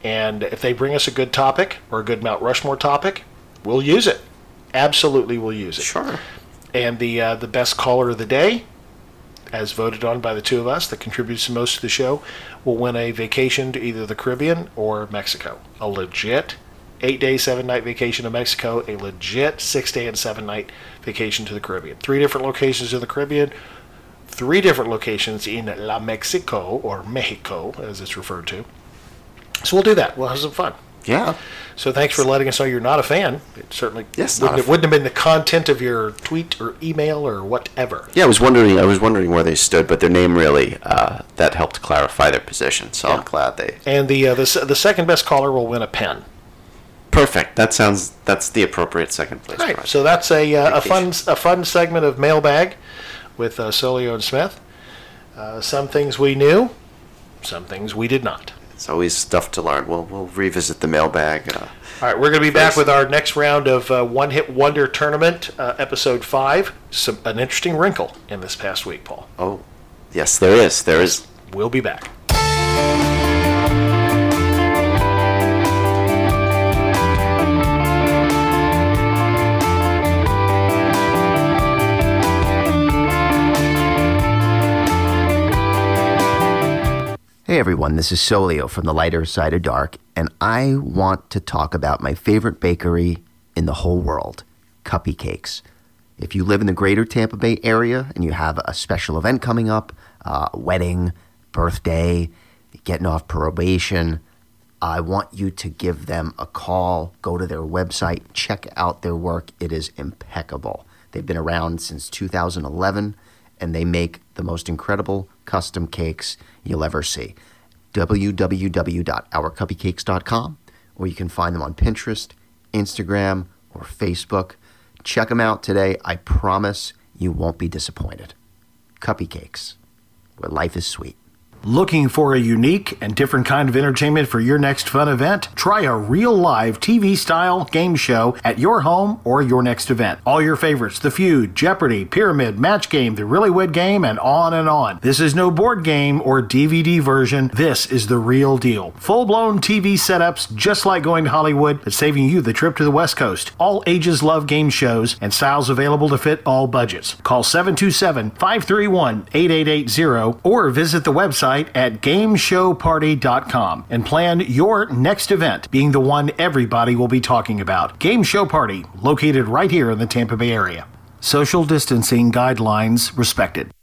And if they bring us a good topic or a good Mount Rushmore topic, we'll use it. Absolutely, we'll use it. Sure. And the uh, the best caller of the day, as voted on by the two of us, that contributes the most to the show, will win a vacation to either the Caribbean or Mexico. A legit eight day, seven night vacation to Mexico. A legit six day and seven night vacation to the Caribbean. Three different locations in the Caribbean. Three different locations in La Mexico or Mexico, as it's referred to. So we'll do that. We'll have some fun. Yeah. So thanks for letting us know you're not a fan. It certainly Yes, wouldn't, it wouldn't have been the content of your tweet or email or whatever. Yeah, I was wondering. I was wondering where they stood, but their name really uh, that helped clarify their position. So I'm glad they. And the uh, the, the second best caller will win a pen. Perfect. That sounds. That's the appropriate second place. Right. prize. So that's a uh, a fun a fun segment of mailbag with uh, Solio and Smith. Uh, some things we knew, some things we did not. It's always stuff to learn. We'll we'll revisit the mailbag. Uh, All right, we're going to be back with our next round of uh, One Hit Wonder Tournament, uh, episode five. Some, an interesting wrinkle in this past week, Paul. oh, yes, there is. There is. We'll be back. Hey everyone, this is Solio from the lighter side of dark, and I want to talk about my favorite bakery in the whole world, Cuppy Cakes. If you live in the greater Tampa Bay area and you have a special event coming up, uh, a wedding, birthday, getting off probation, I want you to give them a call, go to their website, check out their work. It is impeccable. They've been around since 2011 and they make the most incredible custom cakes you'll ever see. www.ourcuppycakes.com or you can find them on Pinterest, Instagram, or Facebook. Check them out today. I promise you won't be disappointed. Cuppy Cakes, where life is sweet. Looking for a unique and different kind of entertainment for your next fun event? Try a real live TV style game show at your home or your next event. All your favorites The Feud, Jeopardy, Pyramid, Match Game, The Reallywood Game, and on and on. This is no board game or DVD version. This is the real deal. Full blown TV setups, just like going to Hollywood, but saving you the trip to the West Coast. All ages love game shows and styles available to fit all budgets. Call 727 531 8880 or visit the website at gameshowparty.com and plan your next event, being the one everybody will be talking about. Game Show Party, located right here in the Tampa Bay area. Social distancing guidelines respected.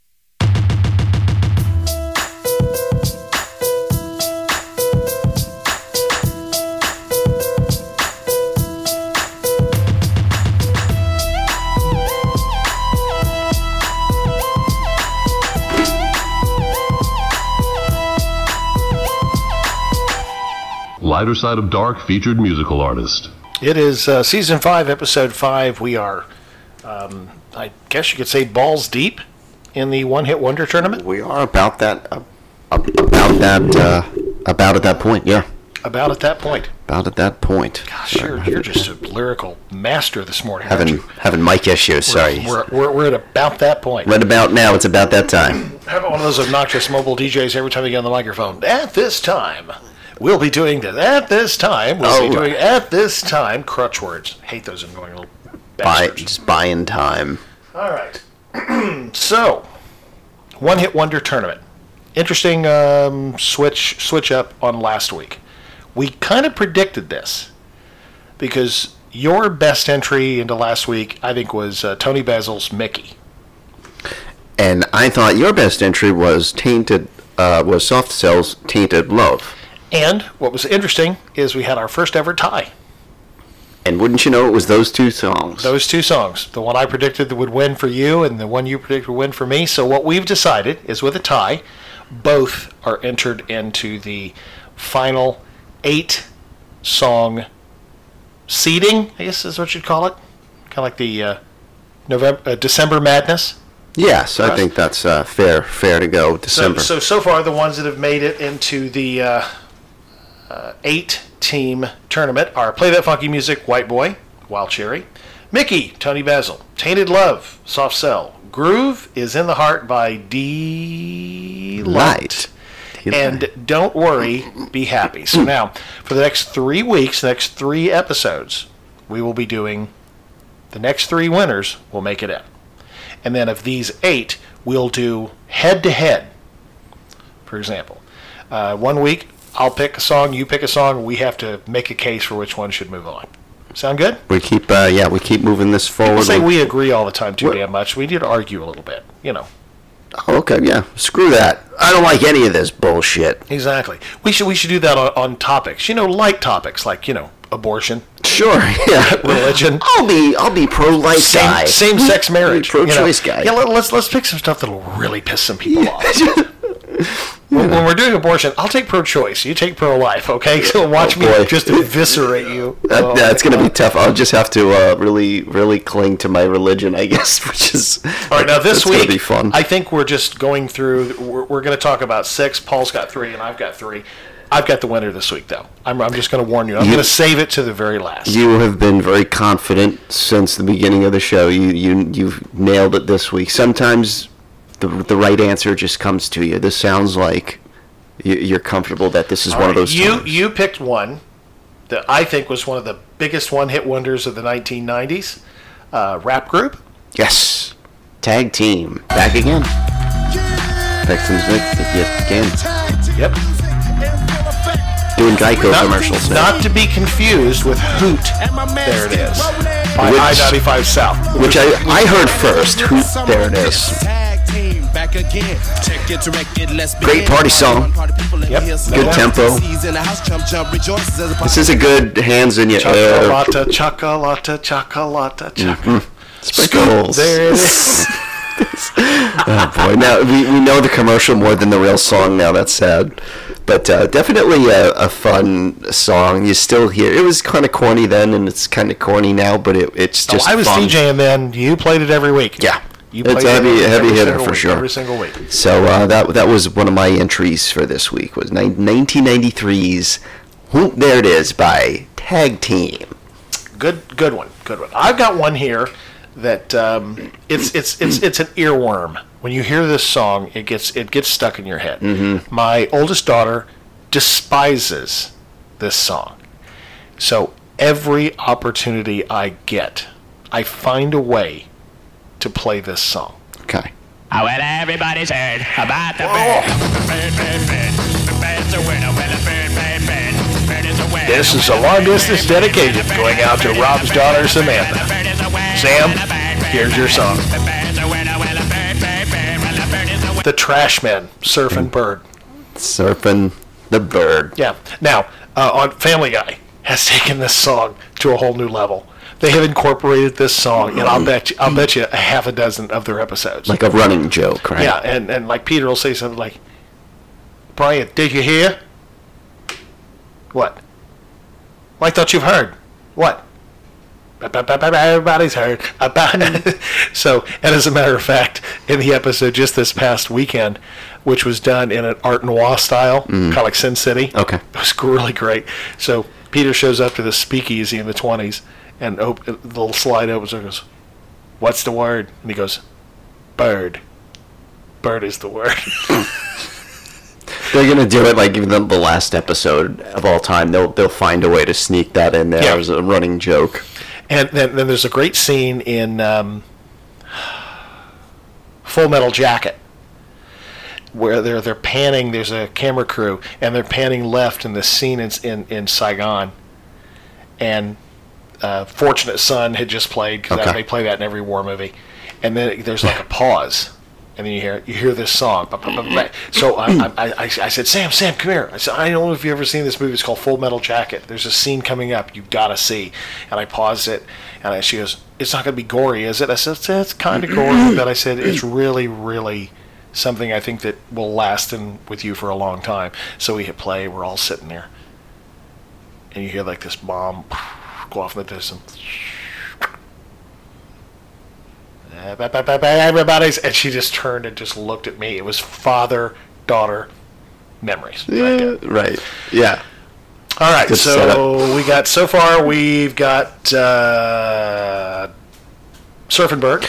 Lighter Side of Dark featured musical artist. It is uh, season five, episode five. We are Um, I guess you could say balls deep in the one hit wonder tournament. We are about that, uh, about that, uh, about at that point. Yeah, About at that point. about at that point. Gosh, you're, you're just a lyrical master this morning. aren't having you? having mic issues. Sorry. We're, we're, we're at about that point. Right about now, it's about that time. How about one of those obnoxious mobile DJs every time you get on the microphone? At this time, we'll be doing this. At this time, we'll be Oh. doing at this time. Crutch words. Hate those annoying little Buy, just buying time. All right. so, one hit wonder tournament. Interesting um, switch switch up on last week. We kind of predicted this because your best entry into last week, I think, was uh, Toni Basil's Mickey. And I thought your best entry was tainted, uh, was Soft Cell's Tainted Love. And what was interesting is we had our first ever tie. And wouldn't you know, it was those two songs. Those two songs, the one I predicted that would win for you, and the one you predicted would win for me. So what we've decided is, with a tie, both are entered into the final eight-song seeding. I guess is what you'd call it, kind of like the uh, November, uh, December Madness. yes, I think that's uh, fair, fair to go. So, December. so so far, the ones that have made it into the uh, uh, eight-team tournament are Play That Funky Music, White Boy, Wild Cherry, Mickey, Toni Basil, Tainted Love, Soft Cell, Groove is in the Heart by Deee-Lite. and don't worry, be happy. So now, for the next three weeks, next three episodes, we will be doing the next three winners will make it in. And then of these eight, we'll do head to head. For example, uh, one week I'll pick a song, you pick a song, we have to make a case for which one should move on. Sound good? we keep, uh, yeah, we keep moving this forward. People say we agree all the time too What- damn much. We need to argue a little bit, you know. Oh, okay, yeah. Screw that. I don't like any of this bullshit. Exactly. We should we should do that on, on topics. You know, light topics like you know abortion, Sure, yeah. religion, I'll be, I'll be pro-life guy. same same sex marriage, you know. Pro-choice guy. Yeah, let, let's let's pick some stuff that'll really piss some people off. when, when we're doing abortion, I'll take pro-choice. You take pro-life, okay? So watch Oh, me just eviscerate you. That, Oh, that's going to be tough. I'll just have to uh, really, really cling to my religion, I guess, which is All right, now this week, be fun. I think we're just going through. We're, we're going to talk about six. Paul's got three, and I've got three. I've got the winner this week, though. I'm, I'm just going to warn you. I'm going to save it to the very last. you have been very confident since the beginning of the show. You you you've nailed it this week. Sometimes the the right answer just comes to you. This sounds like you- you're comfortable that this is All one of those You times. you picked one that I think was one of the biggest one-hit wonders of the 1990s. Uh, rap group. yes, tag team back again. Back to music yet again. Yep. Doing Geico Not, commercials now. not to be confused with Hoot. There it is. By I-95 South. which I I heard first. Hoot. there it is. Great party song. Yep. Good tempo. This This is a good hands in your air. Chocolata, chocolata, chocolata, chocolata. Sprinkles. There it is. Oh boy, now we, we know the commercial more than the real song. Now that's sad, but uh, definitely a, a fun song. You still hear it was kind of corny then, and it's kind of corny now, but it, it's Oh, just. I was fun. DJing then. You played it every week. Yeah, You it's a heavy, every- heavy every hitter for week, sure. Every single week. So uh, that that was one of my entries for this week was ni- 1993's "Whoomp, There It Is" by Tag Team. Good, good one, good one. I've got one here that um, it's it's it's it's an earworm. When you hear this song, it gets it gets stuck in your head. Mm-hmm. My oldest daughter despises this song, so every opportunity I get, I find a way to play this song. Okay. Oh, well, everybody's heard about the bird. Bird, bird, bird. The bird's a winner. Well, a bird, bird, bird. Bird is a winner. This is a long distance dedication going out to Rob's daughter Samantha. Sam, here's your song. The Trashmen, Surfing Bird. Surfing the bird. Yeah. Now, uh, on Family Guy has taken this song to a whole new level. They have incorporated this song, and I'll mm-hmm. bet you, I'll bet you a half a dozen of their episodes. Like a running joke, right? yeah, and, and like Peter will say something like, "Brian, did you hear? What? Well, I thought you've heard. What? Everybody's hurt. About so, and as a matter of fact, in the episode just this past weekend, which was done in an art noir style, mm. kind of like Sin City. Okay. It was really great. So Peter shows up to the speakeasy in the 20s, and op- the little slide opens and goes, What's the word? And he goes, Bird. Bird is the word. They're gonna do it like even the, the last episode of all time. They'll they'll find a way to sneak that in there Yeah. as a running joke. And then, then there's a great scene in um, Full Metal Jacket where they're they're panning. There's a camera crew, and they're panning left in the scene in in, in Saigon, and uh, Fortunate Son had just played because Okay. they play that in every war movie, and then there's like a pause. And then you hear you hear this song. So I, I, I, I said, Sam, Sam, come here. I said, I don't know if you've ever seen this movie. It's called Full Metal Jacket. There's a scene coming up you gotta see. And I paused it, and I, she goes, It's not gonna be gory, is it? I said, It's, it's kind of gory, but I said it's really, really something I think that will last in with you for a long time. So we hit play. We're all sitting there, and you hear like this bomb go off in the distance. Everybody's, and she just turned and just looked at me. It was father daughter memories. right right. Yeah. All right, Good so we got so far we've got uh, Surfin Bird,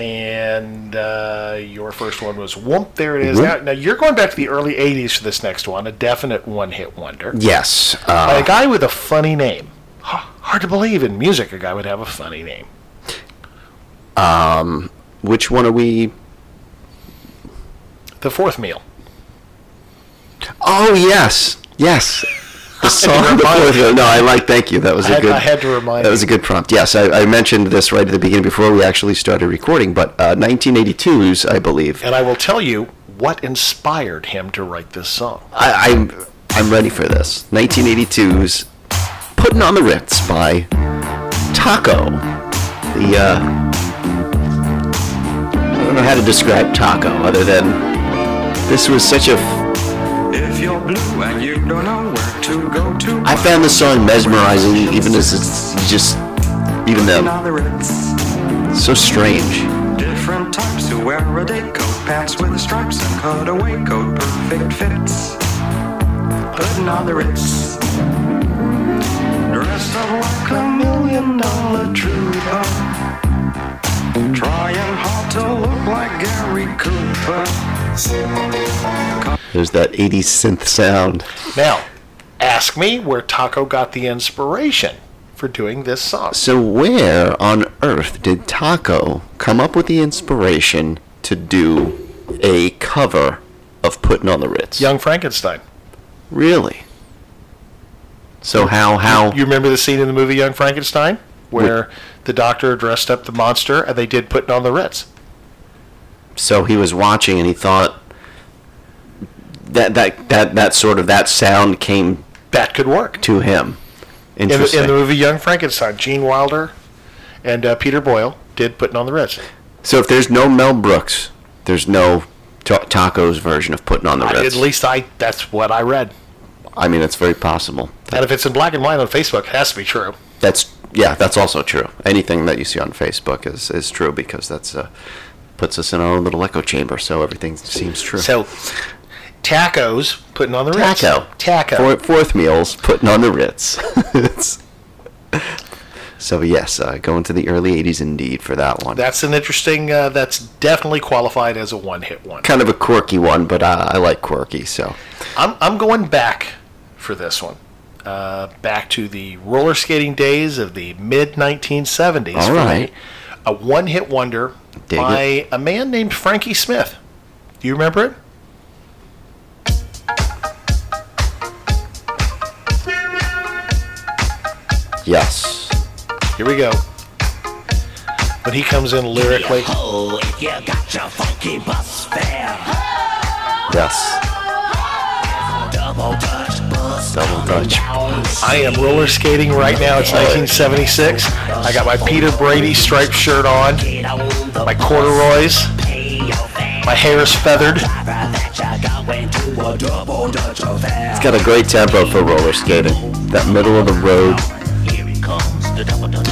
and uh, your first one was Whoomp. There it is. Now, now you're going back to the early '80s for this next one, a definite one-hit wonder Yes. by a Uh, guy with a funny name. Hard to believe in music a guy would have a funny name. which one are we? The fourth meal. Oh yes, yes. The song. before- no, I like. Thank you. That was I a had- good. I had to remind That was a good prompt. Yes, I, I mentioned this right at the beginning before we actually started recording. But uh, 1982's, I believe. And I will tell you what inspired him to write this song. I, I'm I'm ready for this. 1982's "Putting on the Ritz" by Taco. The uh, I don't know how to describe Taco other than this was such a. f- If you're blue and you don't know where to go to, I found the song mesmerizing, even as it's just even though so strange. Different types who wear a day coat, pants with stripes and cutaway coat, perfect fits. Putting on the Ritz. Dressed up like a million dollar trooper. Trying hard to look like Gary Cooper. There's that 80s synth sound. Now, ask me where Taco got the inspiration for doing this song. So where on earth did Taco come up with the inspiration to do a cover of Putting on the Ritz? Young Frankenstein. Really? So how how You remember the scene in the movie Young Frankenstein where the doctor dressed up the monster and they did putting on the Ritz. so he was watching and he thought that that that that sort of that sound came That could work. to him. In the, Interesting. in the movie Young Frankenstein, Gene Wilder and uh, Peter Boyle did putting on the Ritz. so if there's no Mel Brooks, there's no ta- Taco's version of Putting on the I, Ritz. at least I that's what I read. I mean, it's very possible. And if it's in black and white on Facebook, it has to be true. That's yeah, that's also true. Anything that you see on Facebook is, is true because that's uh, puts us in our own little echo chamber, so everything seems true. So, tacos putting on the Ritz. Taco, Taco. Four, fourth meals putting on the Ritz. So yes, uh, going to the early '80s indeed for that one. That's an interesting. Uh, that's definitely qualified as a one-hit one. kind of a quirky one, but uh, I like quirky. So I'm I'm going back for this one. Uh, back to the roller skating days of the mid 1970s. All for me. A one-hit wonder Dig by it. a man named Frankie Smith. Do you remember it? yes, Here we go. When he comes in lyrically, Oh, you got your funky bus fare, yes, double dutch double dutch. I am roller skating right now. It's 1976. I got my Peter Brady striped shirt on, Get on the my corduroys, pay your fare. my hair is feathered. Driver that you're going to a double dutch affair. It's got a great tempo for roller skating. That middle of the road. Here he comes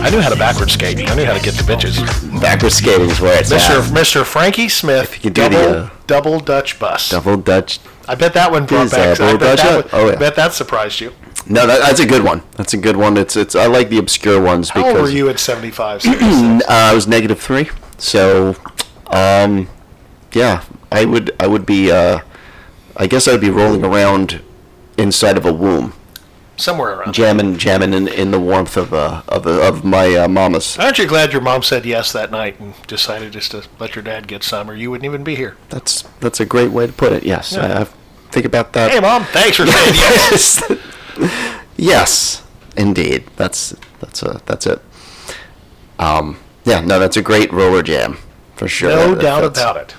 I knew how to backward skate. I knew how to get the bitches. Backward skating is where it's Mr. at. Mr. Frankie Smith, double, the, uh, double Dutch bus. Double Dutch. I bet that one brought back. I bet that, one- Oh, yeah. I bet that surprised you. No, that, that's a good one. That's a good one. It's it's. I like the obscure ones How because old were you at 75? 76? Uh, I was negative three, so um, yeah, I would I would be uh, I guess I would be rolling around inside of a womb, Somewhere around. jamming jamming in, in the warmth of uh, of of my uh, mama's. Aren't you glad your mom said yes that night and decided just to let your dad get some, or you wouldn't even be here? That's that's a great way to put it. Yes, Yeah. I, I think about that. Hey, mom, thanks for saying yes. yes, indeed. That's that's a that's it. Um, yeah, no, that's a great roller jam for sure. No That- doubt about it.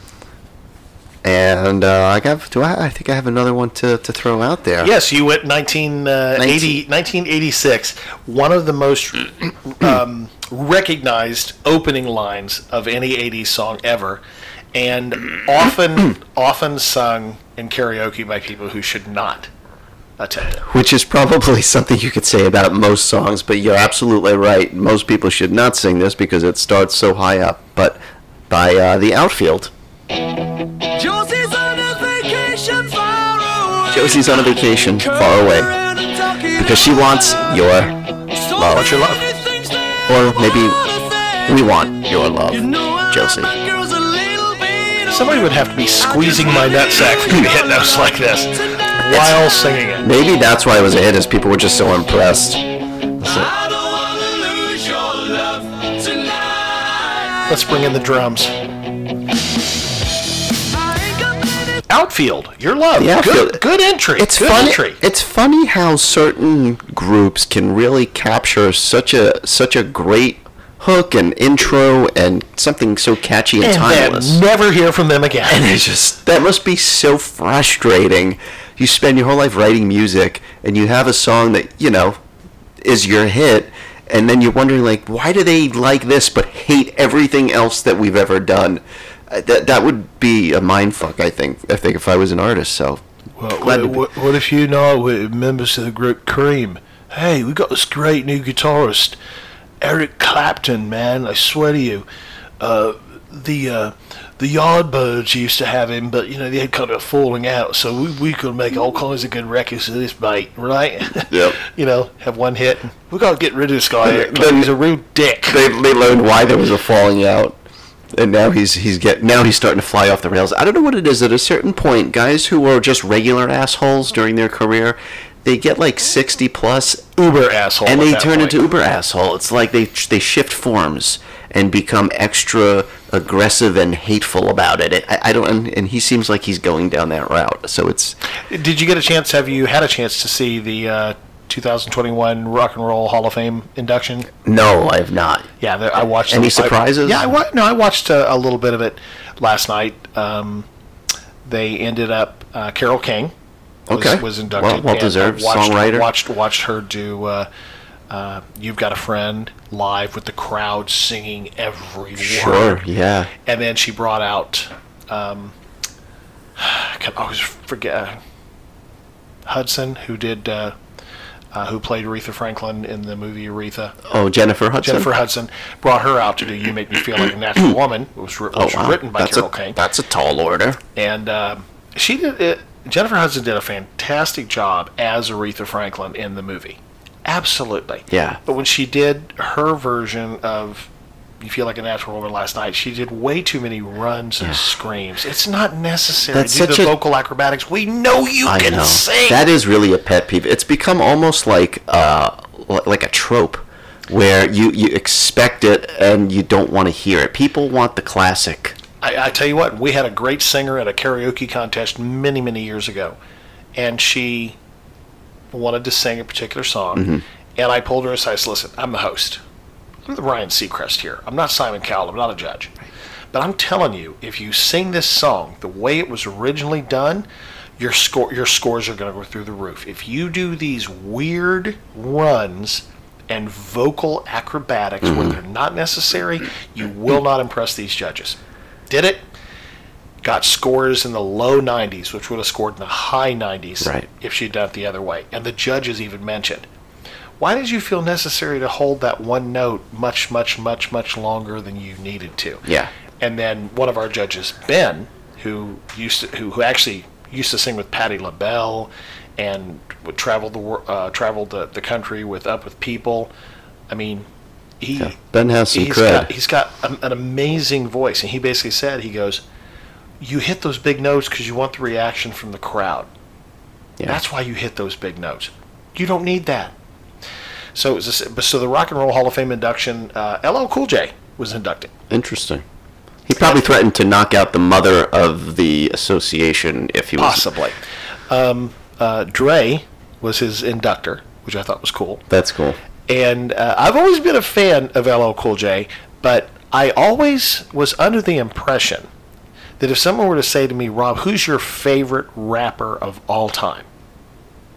And uh, I got do I? I think I have another one to, to throw out there. Yes, you went 1980, 1986. One of the most um, recognized opening lines of any 80s song ever, and often often sung in karaoke by people who should not attempt it. Which is probably something you could say about most songs, but you're absolutely right. Most people should not sing this because it starts so high up. But by uh, the outfield, Josie's on a vacation far away. Josie's on a vacation far away because she wants your love. What's your love? Or maybe we want your love, Josie. Somebody would have to be squeezing my nutsack for me to hit notes like this while singing it. Maybe that's why it was a hit, is people were just so impressed. That's. Let's bring in the drums. Outfield, your love. The outfield. Good, good entry. It's good funny. entry. It's funny how certain groups can really capture such a such a great hook and intro and something so catchy and, and timeless. never hear from them again. and it's just that must be so frustrating. You spend your whole life writing music, and you have a song that you know is your hit, and then you're wondering like, why do they like this but hate everything else that we've ever done? Uh, that that would be a mind fuck. I think. I think if I was an artist, so. to be- what, what if you know with members of the group Cream? Hey, we got this great new guitarist, Eric Clapton. Man, I swear to you, uh, the uh, the Yardbirds used to have him, but you know they had kind of a falling out. So we, we could make all kinds of good records of this mate, right? Yep. you know, have one hit. We got to get rid of this guy. Eric Clapton. He's a real dick. they, they learned why there was a falling out and now he's he's get now he's starting to fly off the rails i don't know what it is at a certain point guys who were just regular assholes during their career they get like 60 plus Uber asshole. and they turn point. into uber asshole it's like they they shift forms and become extra aggressive and hateful about it i, I don't and, and he seems like he's going down that route so it's Did you get a chance? Have you had a chance to see the uh, 2021 Rock and Roll Hall of Fame induction? no i have not Yeah, there, I watched. Any I- surprises? yeah, I wa- no, I watched a, a little bit of it last night. Um, they ended up uh, Carole King. Was, Okay. was inducted. Well- well-deserved watched, songwriter. Watched watched her do. Uh, uh, You've got a friend live with the crowd singing every sure word. yeah And then she brought out. Um, I can always forget uh, Hudson, who did. Uh, uh, who played Aretha Franklin in the movie Aretha? oh jennifer hudson Jennifer Hudson brought her out to do "You Make Me Feel Like a Natural Woman." It was, oh, wow. written by that's Carol a, Kane, that's a tall order and um, she did. It, Jennifer Hudson did a fantastic job as Aretha Franklin in the movie. Absolutely. Yeah. But when she did her version of "You Feel Like a Natural Woman" last night, she did way too many runs and screams. It's not necessary That's to do such the a- vocal acrobatics. We know you I can know. sing. That is really a pet peeve. It's become almost like uh, like a trope where you, you expect it and you don't want to hear it. People want the classic. I, I tell you what, we had a great singer at a karaoke contest many, many years ago, and she wanted to sing a particular song, Mm-hmm. and I pulled her aside. I said, "Listen, I'm the host. I'm the Ryan Seacrest here. I'm not Simon Cowell. I'm not a judge, but I'm telling you, if you sing this song the way it was originally done." Your score, your scores are going to go through the roof. If you do these weird runs and vocal acrobatics where Mm-hmm. they're not necessary, you will not impress these judges did it, got scores in the low 90s, which would have scored in the high 90s Right. if she'd done it the other way. And the judges even mentioned, why did you feel necessary to hold that one note much, much, much, much longer than you needed to? Yeah. And then one of our judges, Ben, who used to, who, who actually used to sing with Patti LaBelle and would travel the uh, traveled the, the country with Up with People. I mean, he Yeah, Ben has some he's cred. got he's got an, an amazing voice, and he basically said he goes, "You hit those big notes because you want the reaction from the crowd. Yeah. That's why you hit those big notes. You don't need that." So, it was this, so the Rock and Roll Hall of Fame induction, uh, LL Cool J was inducted. Interesting. He probably threatened to knock out the mother of the association if he was Possibly. Um, uh, Dre was his inductor, which I thought was cool. That's cool. And uh, I've always been a fan of LL Cool J, but I always was under the impression that if someone were to say to me, Rob, who's your favorite rapper of all time?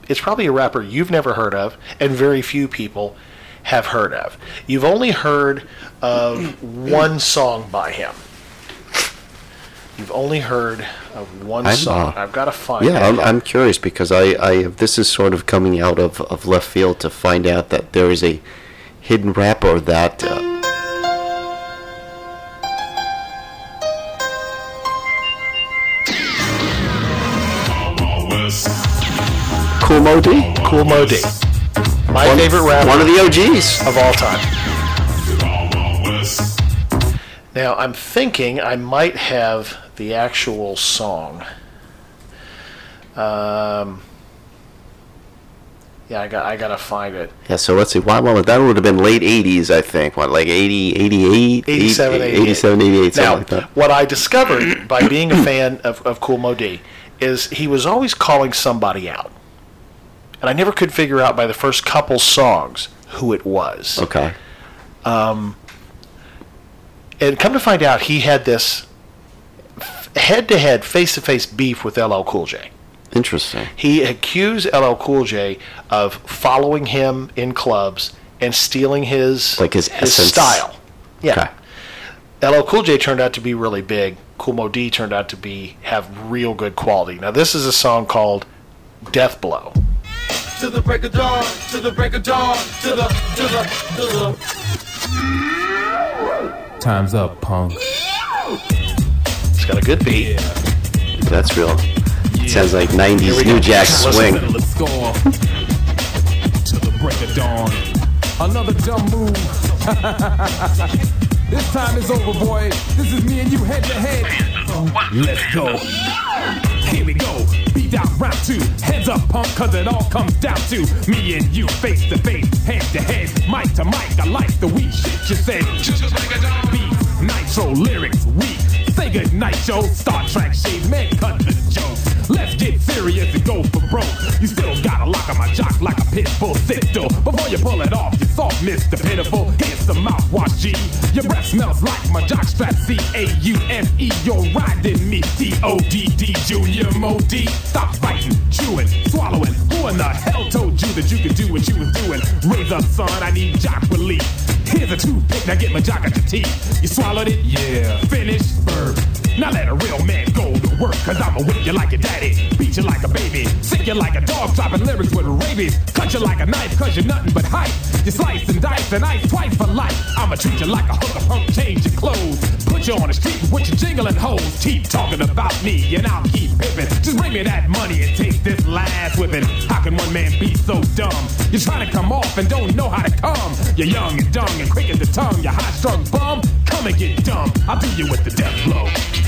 It's probably a rapper you've never heard of, and very few people have heard of. You've only heard of one song by him. You've only heard of one I'm, song. uh, I've got to find Yeah. I'm, I'm curious because I, I this is sort of coming out of, of left field to find out that there is a hidden rapper that uh, Kool Moe Dee. My One- favorite rapper one of the OGs. of all time. Now I'm thinking I might have the actual song. Um, yeah, I got I gotta find it. Yeah, so let's see. Why, well, that would have been late 80s, I think. What, like 80, 88? 87, 88. 87, 88, something Now, like that. what I discovered by being a fan of, of Kool Moe Dee is he was always calling somebody out. And I never could figure out by the first couple songs who it was. Okay. Um, and come to find out, he had this head to head, face to face beef with LL Cool J. Interesting. He accused LL Cool J of following him in clubs and stealing his Like his essence. style. Yeah. Okay. LL Cool J turned out to be really big. Kool Moe Dee turned out to be have real good quality. Now this is a song called Death Blow. To the break of dawn, to the break of dawn, to the, to the, to the. Time's up, punk. It's got a good beat. That's real. Sounds like 90s New Jack Swing. Let's go. to the break of dawn. Another dumb move. this time is over, boy. This is me and you head to head. Let's go. Here we go. Beat down round two. Heads up, punk, cause it all comes down to me and you face to face, head to head, mic to mic. I like the weak shit you said. Just like a got beat, nitro lyrics, weak. Say good night, show. Star Trek shades, man, cut the joke. Let's get serious and go for broke. You still got a lock on my jock like a pit bull. Sit before you pull it off. You soft, Mr. Pitiful. Here's the mouthwash, G. Your breath smells like my jock strap. C A U M E. You're riding me. D O D D. Junior Mo D. Stop fighting, chewing, swallowing. Who in the hell told you that you could do what you was doing? Raise Razor, son, I need jock relief. Here's a toothpick, now get my jock at your teeth. You swallowed it? Yeah. Finish? Burp. Now let a real man go to work, cause I'ma whip you like a daddy, beat you like a baby, sick you like a dog, dropping lyrics with rabies, cut you like a knife, cause you're nothing but hype. You slice and dice and ice twice for life. I'ma treat you like a hooker punk, change your clothes, put you on the street with your jingling hoes. Keep talking about me and I'll keep pimping. Just bring me that money and take this last whipping. How can one man be so dumb? You're trying to come off and don't know how to come. You're young and dumb and quick as the tongue. You're high strung bum. Come and get dumb. I'll do you with the death blow.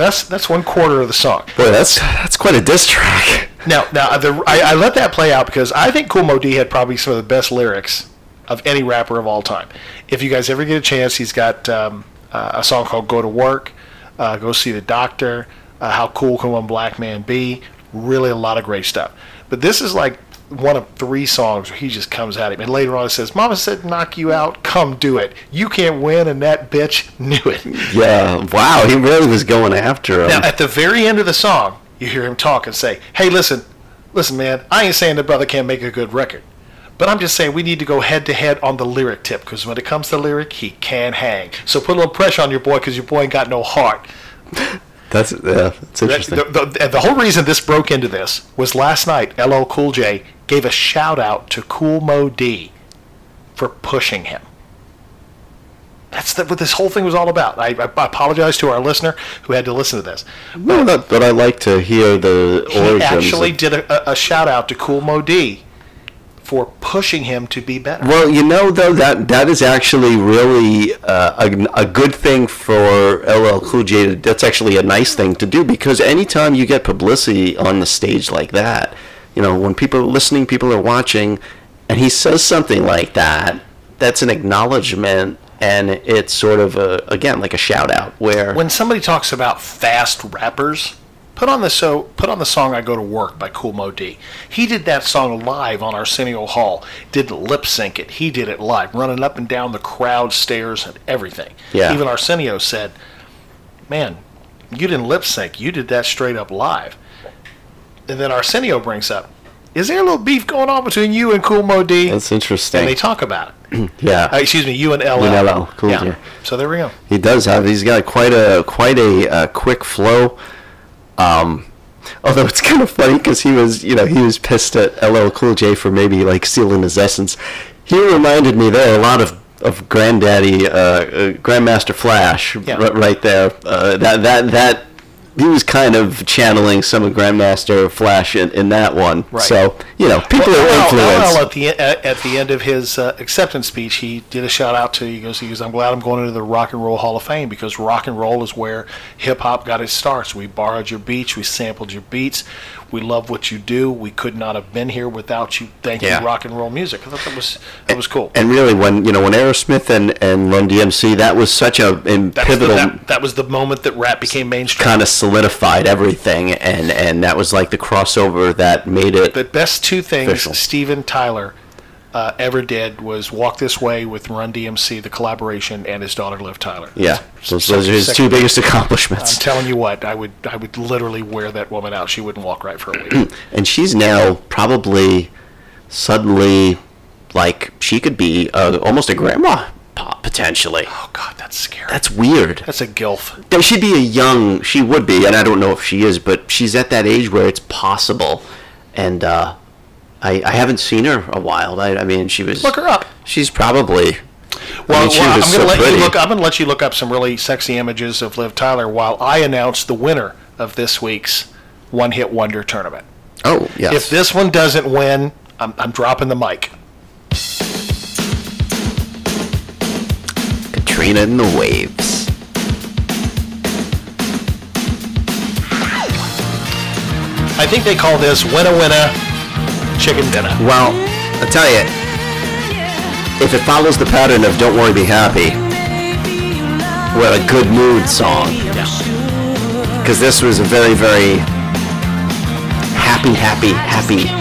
That's that's one quarter of the song. Boy, that's that's quite a diss track. Now, now the, I, I let that play out because I think Kool Moe Dee had probably some of the best lyrics of any rapper of all time. If you guys ever get a chance, he's got um, uh, a song called "Go to Work," uh, "Go See the Doctor," uh, "How Cool Can One Black Man Be." Really, a lot of great stuff. But this is like one of three songs where he just comes at him, and later on it says, "Mama said knock you out, come do it. You can't win," and that bitch knew it. Yeah, wow, he really was going after him. Now, at the very end of the song, you hear him talk and say, "Hey, listen, listen, man. I ain't saying the brother can't make a good record, but I'm just saying we need to go head to head on the lyric tip because when it comes to lyric, he can hang. So put a little pressure on your boy because your boy ain't got no heart." That's yeah, that's interesting. The, the, the whole reason this broke into this was last night. LL Cool J gave a shout out to Kool Moe Dee for pushing him. That's the, what this whole thing was all about. I, I apologize to our listener who had to listen to this. no, not, but I like to hear the origins. He actually of- did a, a, a shout out to Kool Moe Dee for pushing him to be better. Well, you know, though that that is actually really uh, a, a good thing for LL Cool J. That's actually a nice thing to do because anytime you get publicity on the stage like that, you know, when people are listening, people are watching, and he says something like that, that's an acknowledgement, and it's sort of a again like a shout out where when somebody talks about fast rappers, put on the so put on the song "I Go to Work" by Kool Moe Dee. He did that song live on Arsenio Hall. Didn't lip sync it. He did it live, running up and down the crowd stairs and everything. Yeah. Even Arsenio said, "Man, you didn't lip sync. You did that straight up live." And then Arsenio brings up, "Is there a little beef going on between you and Kool Moe Dee?" that's interesting. and they talk about it. yeah, Uh, excuse me, you and LL. And LL, Cool yeah. J. So there we go. He does have. He's got quite a quite a uh, quick flow. Um, although it's kind of funny because he was, you know, he was pissed at LL Cool J for maybe like stealing his essence. He reminded me there a lot of of Granddaddy, uh, uh, Grandmaster Flash, Yeah. r- right there. Uh, that that that he was kind of channeling some of Grandmaster Flash in, in that one. Right. So you know, people Well, are influenced. at the at, at the end of his uh, acceptance speech, he did a shout out to he goes he goes I'm glad I'm going into the Rock and Roll Hall of Fame because rock and roll is where hip hop got its starts. We borrowed your beats, we sampled your beats, we love what you do. We could not have been here without you. Thank Yeah. you, rock and roll music. I thought that was that was cool. and really, when you know when Aerosmith and and Run DMC, that was such a That was, the, pivotal that, that was the moment that rap became mainstream. kind of solidified everything, and and that was like the crossover that made it. the best two things Official. Steven Tyler uh, ever did was Walk This Way with Run DMC, the collaboration, and his daughter Liv Tyler. yeah, those, So- those are his second- two biggest accomplishments. I'm telling you what, I would I would literally wear that woman out. She wouldn't walk right for a week. and she's now probably suddenly like she could be uh, almost a grandma po- potentially. oh God, that's scary. That's weird. That's a gilf. She'd be a young. She would be, and I don't know if she is, but she's at that age where it's possible. And uh, I, I haven't seen her a while. I, I mean, she was. Look her up. She's probably. Well, I mean, she well, was I'm gonna let pretty. you look. I'm gonna let you look up some really sexy images of Liv Tyler while I announce the winner of this week's One Hit Wonder tournament. Oh yes. If this one doesn't win, I'm, I'm dropping the mic. Katrina and the Waves. I think they call this winner winner chicken dinner. Well, I tell you, if it follows the pattern of "Don't Worry, Be Happy," what a good mood song. Because this was a very, very happy, happy, happy.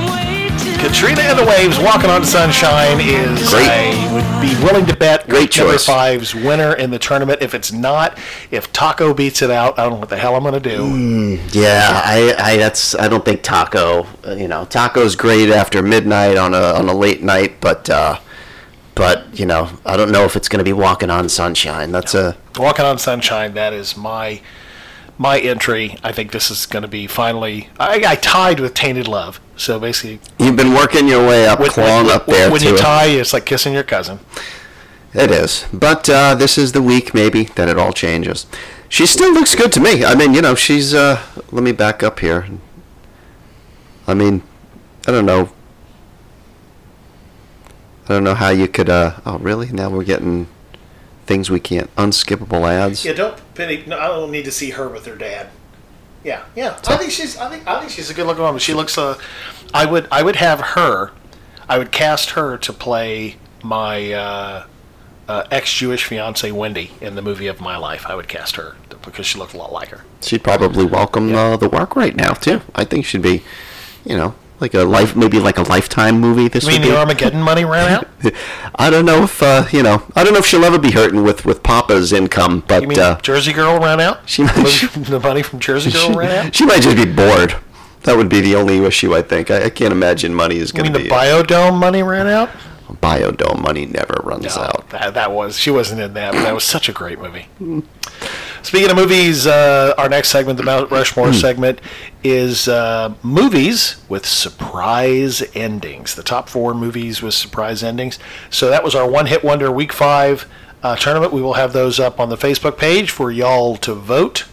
Katrina and the Waves, Walking on Sunshine is Great. I would be willing to bet Great number choice. five's winner in the tournament. If it's not, if Taco beats it out, I don't know what the hell I'm going to do. Yeah, I, I that's I don't think Taco. uh, You know, Taco's great after midnight on a on a late night, but uh, but you know, I don't know if it's going to be Walking on Sunshine. That's a Walking on Sunshine, that is my my entry. I think this is going to be finally. I, I tied with Tainted Love, so basically, you've been working your way up, with, clawing with- up there when you it. tie, it's like kissing your cousin. It is, but uh, this is the week maybe that it all changes. She still looks good to me. I mean, you know, she's. Uh, let me back up here. I mean, I don't know. I don't know how you could. Uh, oh, really? Now we're getting things we can't. Unskippable ads. Yeah, don't Penny. No, I don't need to see her with her dad. Yeah, yeah. I think she's. I think. I think she's a good looking woman. She looks. Uh, I would. I would have her. I would cast her to play my uh, uh, ex-Jewish fiance Wendy in the movie of my life. I would cast her because she looked a lot like her. She'd probably welcome uh, the work right now too. I think she'd be, you know, like a life, maybe like a lifetime movie. This I mean, the Armageddon money ran out. I don't know if uh, you know. I don't know if she'll ever be hurting with with Papa's income, but You mean uh, Jersey Girl ran out? she might- the money from Jersey Girl ran out. she might just be bored. That would be the only issue I think. I, I can't imagine money is You going mean to the be Biodome money ran out? Biodome money never runs No, out. that, that was she wasn't in that. But that was such a great movie. Speaking of movies, uh, our next segment, the Mount Rushmore segment, is uh, movies with surprise endings. The top four movies with surprise endings. So that was our one hit wonder week five uh, tournament. We will have those up on the Facebook page for y'all to vote.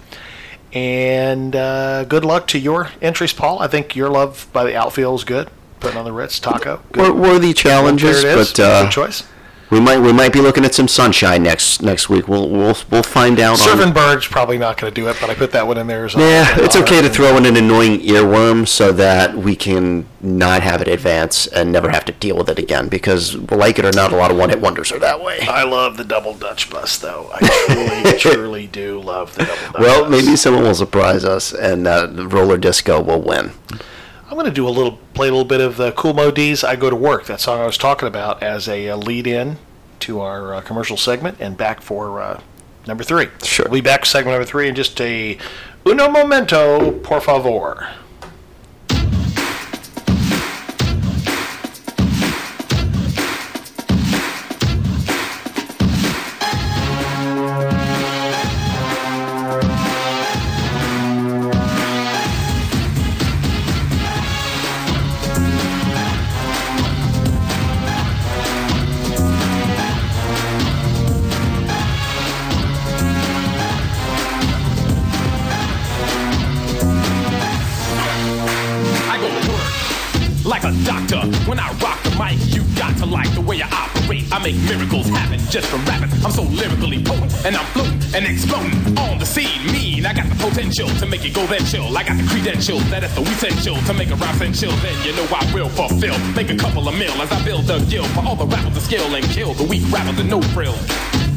And uh, good luck to your entries, Paul. I think your love by the outfield is good. Putting on the Ritz taco. Good. worthy challenges, There it is. but uh, good choice. we might we might be looking at some sunshine next next week. We'll we'll we'll find out. Surfin Bird's probably not going to do it, but I put that one in there as a- Yeah, it's okay to throw in an annoying earworm so that we can not have it advance and never have to deal with it again. Because, like it or not, a lot of one-hit wonders are that way. I love the double Dutch bus, though. I truly, truly do love the double Dutch Well, bus. maybe someone will surprise us, and uh, the roller disco will win. I'm going to do a little, play a little bit of the Kool Moe Dee's "I Go to Work." That song I was talking about as a, uh lead-in to our uh, commercial segment, and back for uh, number three. Sure. We'll be back segment number three in just a uno momento, por favor. Just from rapping. I'm so lyrically potent, and I'm floating and exploding on the scene. Mean, I got the potential to make it go then chill. I got the credentials that is the essential to make a rhyme chill. Then you know I will fulfill. Make a couple of mil as I build a guild for all the rappers to skill and kill the weak rappers and no frills.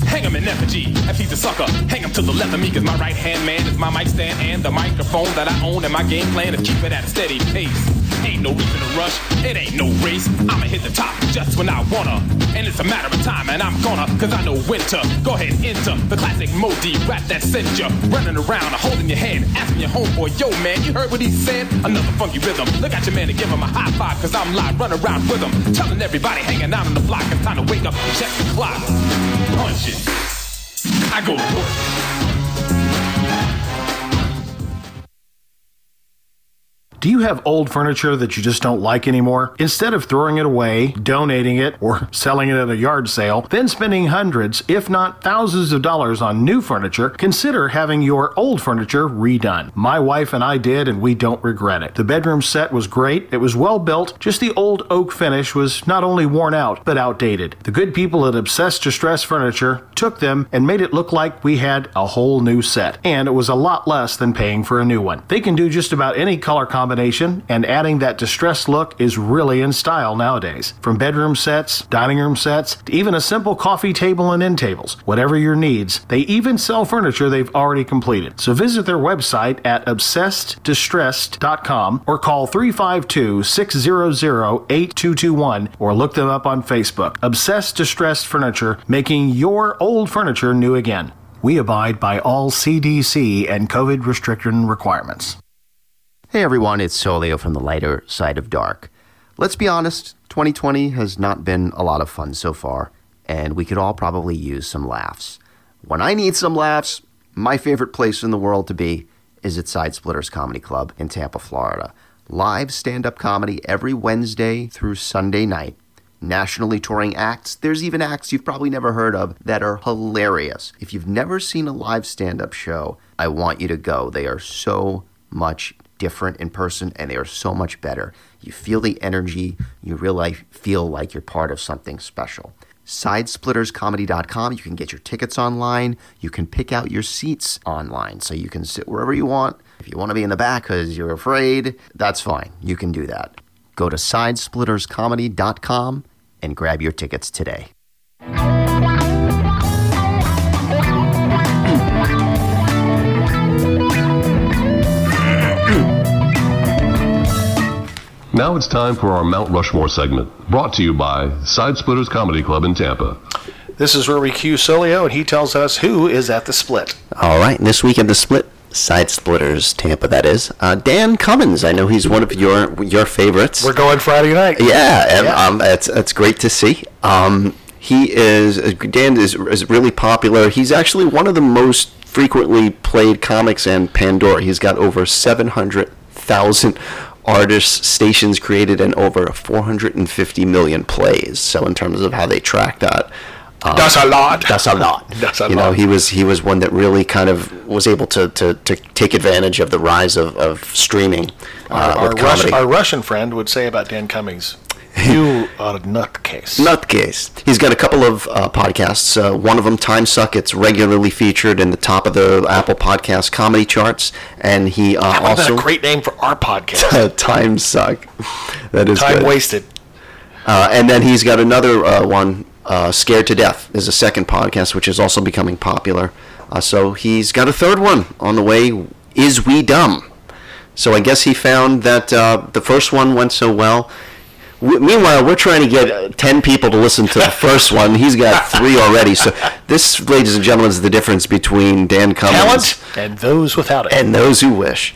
Hang him in effigy, if he's a sucker. Hang him to the left of me, cause my right hand man is my mic stand and the microphone that I own. And my game plan is keep it at a steady pace. Ain't no reason to rush, it ain't no race. I'ma hit the top just when I wanna. And it's a matter of time, and I'm gonna, cause I know to. Go ahead, enter the classic Moe Dee rap that sends you running around, holding your hand, asking your homeboy, yo man, you heard what he said? Another funky rhythm. Look at your man and give him a high five, cause I'm live, running around with him. Telling everybody hanging out on the block, it's time to wake up check the clock. Punch it. I go Do you have old furniture that you just don't like anymore? Instead of throwing it away, donating it, or selling it at a yard sale, then spending hundreds, if not thousands of dollars on new furniture, consider having your old furniture redone. My wife and I did, and we don't regret it. The bedroom set was great, it was well built, just the old oak finish was not only worn out, but outdated. The good people at Obsessed Distress Furniture took them and made it look like we had a whole new set, and it was a lot less than paying for a new one. They can do just about any color combination, and adding that distressed look is really in style nowadays. From bedroom sets, dining room sets, to even a simple coffee table and end tables, whatever your needs, they even sell furniture they've already completed. So visit their website at obsesseddistressed.com or call 352 600 8221 or look them up on Facebook. Obsessed Distressed Furniture, making your old furniture new again. We abide by all CDC and COVID restriction requirements. Hey everyone, it's Solio from the lighter side of dark. Let's be honest, 2020 has not been a lot of fun so far, and we could all probably use some laughs. When I need some laughs, my favorite place in the world to be is at Side Splitters Comedy Club in Tampa, Florida. Live stand up comedy every Wednesday through Sunday night. Nationally touring acts. There's even acts you've probably never heard of that are hilarious. If you've never seen a live stand up show, I want you to go. They are so much different in person and they are so much better. You feel the energy, you really feel like you're part of something special. Sidesplitterscomedy.com. You can get your tickets online. You can pick out your seats online so you can sit wherever you want. If you want to be in the back because you're afraid, that's fine. You can do that. Go to sidesplitterscomedy.com and grab your tickets today. Now it's time for our Mount Rushmore segment, brought to you by Side Splitters Comedy Club in Tampa. This is where we cue Solio, and he tells us who is at the split. All right, this week at the split, Side Splitters Tampa, that is. Uh, Dan Cummins, I know he's one of your your favorites. We're going Friday night. Yeah, and Yeah. um, it's it's great to see. Um, he is Dan is, is really popular. He's actually one of the most frequently played comics and Pandora. He's got over 700,000 artists, stations created, and over 450 million plays. So in terms of how they track that. um, That's a lot. That's a lot. That's a you know, he was he was one that really kind of was able to, to, to take advantage of the rise of, of streaming uh, Our, our, with Russian, comedy. our Russian friend would say about Dan Cummins, "You are a nutcase." Nutcase. He's got a couple of uh, podcasts. Uh, one of them, Time Suck, it's regularly featured in the top of the Apple Podcast comedy charts, and he uh, That also a great name for our podcast. Time Suck. That is Time good. wasted. Uh, and then he's got another uh, one, uh, Scared to Death, is a second podcast, which is also becoming popular. Uh, so he's got a third one on the way. Is We Dumb? So I guess he found that uh, the first one went so well. W- meanwhile, we're trying to get uh, 10 people to listen to the first one. He's got three already. So this, ladies and gentlemen, is the difference between Dan Cummins Talent and those without it. and those who wish.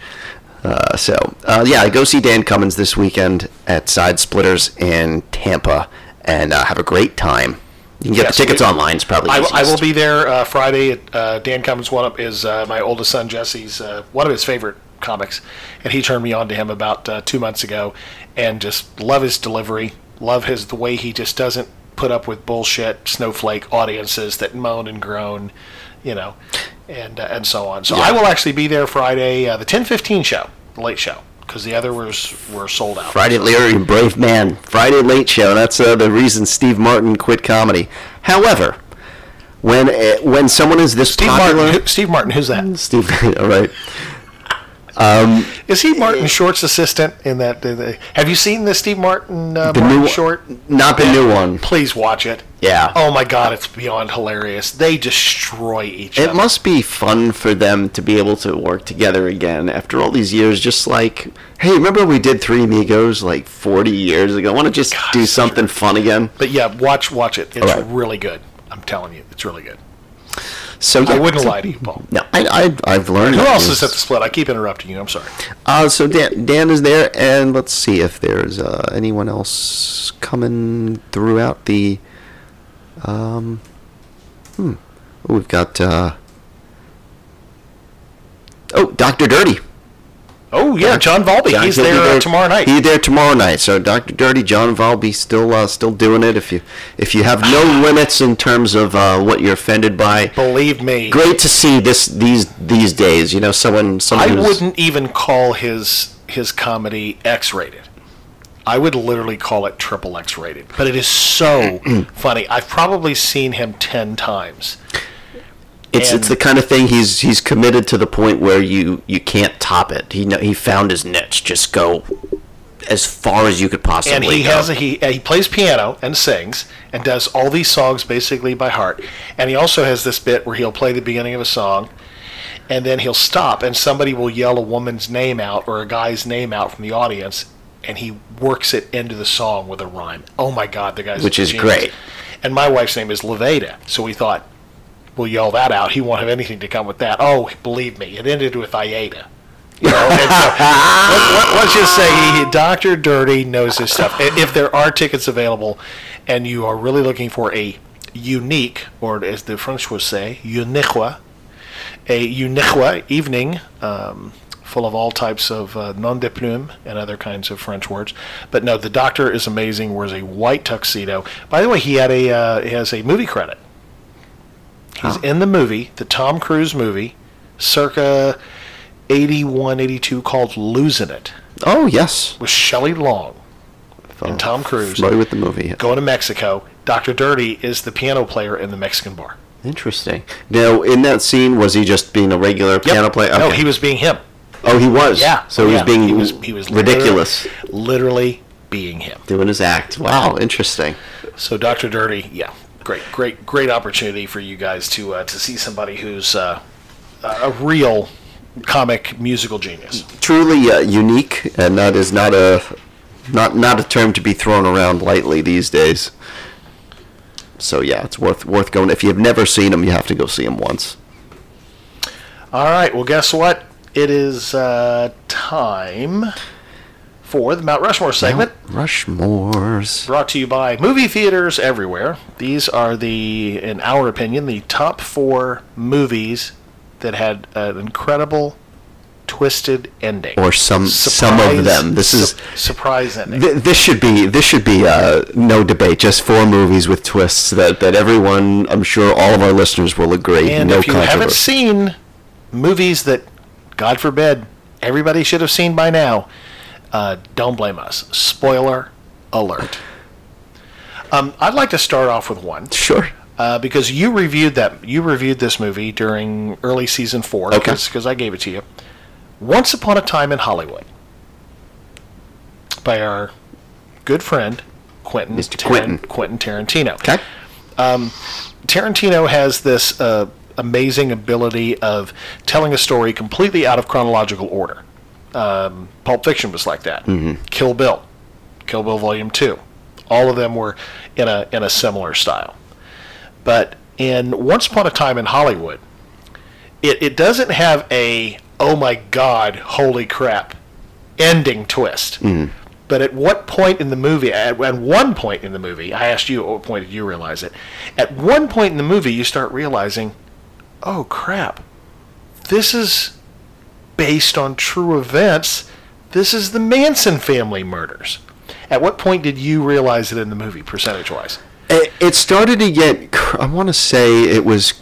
Uh, so, uh, yeah, go see Dan Cummins this weekend at Side Splitters in Tampa and uh, have a great time. You can get Yes, the tickets we- online. It's probably I, I will be there uh, Friday. At, uh, Dan Cummins, one of is uh, my oldest son Jesse's uh, one of his favorite comics, and he turned me on to him about uh, two months ago, and just love his delivery, love his the way he just doesn't put up with bullshit snowflake audiences that moan and groan, you know, and uh, and so on. So I will actually be there Friday, uh, the ten fifteen show, the late show, because the other was were sold out. Friday Leary, brave man. Friday Late Show. That's uh, the reason Steve Martin quit comedy. However, when uh, when someone is this Steve popular, Martin, who, Steve Martin, who's that? Steve, all right. Is he Martin Short's assistant in that? the- have you seen the Steve Martin uh, The Martin new Short? not the new one. Please watch it. Yeah. Oh my God, it's beyond hilarious. They destroy each It other. It must be fun for them to be able to work together again after all these years. Just like, hey, remember we did Three Amigos like 40 years ago? Want to just do something fun again? But yeah, watch watch it. It's All right. really good. I'm telling you, it's really good. So I wouldn't so- lie to you, Paul. No, I, I I've learned. Who else is- is at the split? I keep interrupting you. I'm sorry. Uh, so Dan, Dan is there, and let's see if there's uh, anyone else coming throughout the. Um, hmm. We've got. Uh, oh, Doctor Dirty. Oh yeah, John Valby. He's there, uh, tomorrow night. He's there tomorrow night. So Doctor Dirty, John Valby, still uh, still doing it. If you if you have no limits in terms of uh, what you're offended by, Believe me, great to see this these these days. You know, someone someone I wouldn't even call his his comedy X-rated. I would literally call it triple X-rated. But it is so funny. I've probably seen him ten times. It's And- it's the kind of thing he's he's committed to the point where you you can't top it. He he found his niche. Just go as far as you could possibly go. and he go. has a, he he plays piano and sings and does all these songs basically by heart. And he also has this bit where he'll play the beginning of a song, and then he'll stop, and somebody will yell a woman's name out or a guy's name out from the audience, and he works it into the song with a rhyme. Oh my God, the guy's a Which is genius. great. And my wife's name is Leveda, so we thought we'll yell that out. He won't have anything to come with that. Oh, believe me, it ended with Iada. You know, so, let, let's just say he, Dr. Dirty knows his stuff. If there are tickets available and you are really looking for a unique, or as the French would say, unique, a unique evening um, full of all types of uh, nom de plume and other kinds of French words. But no, the doctor is amazing, wears a white tuxedo. By the way, he had a uh, he has a movie credit. He's in the movie, the Tom Cruise movie, circa 81, 82, called Losing It, oh yes, with Shelley Long and oh, Tom Cruise familiar with the movie. going to Mexico. Dr. Dirty is the piano player in the Mexican bar. Interesting. Now, in that scene, was he just being a regular piano player? No, he was being him. Oh, he was. Yeah. So he was being he was, he was ridiculous, Literally, literally being him. doing his act. Wow, interesting. So Dr. Dirty, yeah, great, great, great opportunity for you guys to uh, to see somebody who's uh, a real comic musical genius. Truly uh, unique, and that is not a not not a term to be thrown around lightly these days. So yeah, it's worth worth going. If you've never seen him, you have to go see him once. All right, well, guess what? It is uh, time for the Mount Rushmore segment. Rushmore's. brought to you by movie theaters everywhere. These are the, in our opinion, the top four movies that had an incredible twisted ending. Or some some of them. This is su- surprise ending. th- this should be this should be uh, no debate. Just four movies with twists that that everyone, I'm sure, all of our listeners will agree. and no if you haven't seen movies that, God forbid, everybody should have seen by now, uh, don't blame us. Spoiler alert. Um, I'd like to start off with one. Sure. Uh, because you reviewed that you reviewed this movie during early season four Okay. because I gave it to you. Once upon a time in Hollywood by our good friend Quentin Mr. Quentin. Quentin Tarantino. Okay. Tarantino has this uh, amazing ability of telling a story completely out of chronological order. Um, Pulp Fiction was like that. Kill Bill, Kill Bill Volume Two, all of them were in a in a similar style. But in Once Upon a Time in Hollywood, it, it doesn't have a oh my god, holy crap, ending twist. But at what point in the movie, at, at one point in the movie, I asked you at what point did you realize it? At one point in the movie, you start realizing, oh crap, this is based on true events. This is the Manson family murders. At what point did you realize it in the movie, percentage wise? It, it started to get. I want to say it was.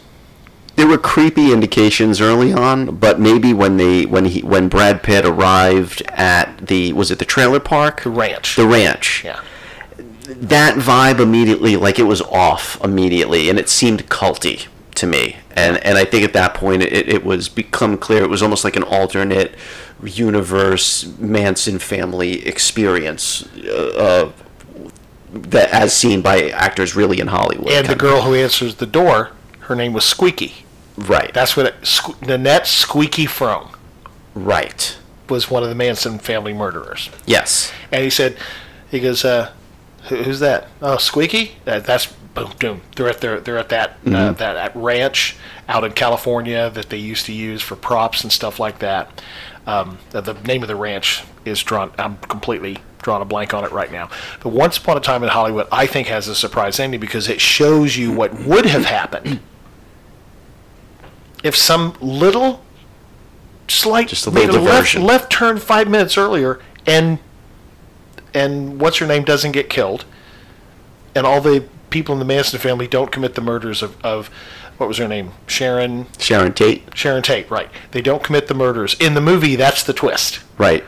There were creepy indications early on, but maybe when they when he when Brad Pitt arrived at the was it the trailer park The ranch. the ranch yeah. that vibe immediately like it was off immediately and it seemed culty to me and and I think at that point it, it was become clear it was almost like an alternate universe Manson family experience uh, that as seen by actors really in Hollywood And the girl who answers the door, her name was Squeaky. right That's what it, Sque- Nanette Squeaky Fromme right was one of the Manson family murderers. yes And he said, he goes, uh, "Who- who's that? Oh, Squeaky. That, that's boom, boom. They're at their, they're at that uh, that that ranch out in California that they used to use for props and stuff like that. Um, the, the name of the ranch is drawn. I'm completely drawing a blank on it right now. But Once Upon a Time in Hollywood, I think has a surprise ending because it shows you what would have happened if some little slight Just a little made left, left turn five minutes earlier and and what's her name doesn't get killed, and all the people in the Manson family don't commit the murders of, of what was her name? Sharon? Sharon Tate. Sharon Tate right. They don't commit the murders. In the movie that's the twist. Right.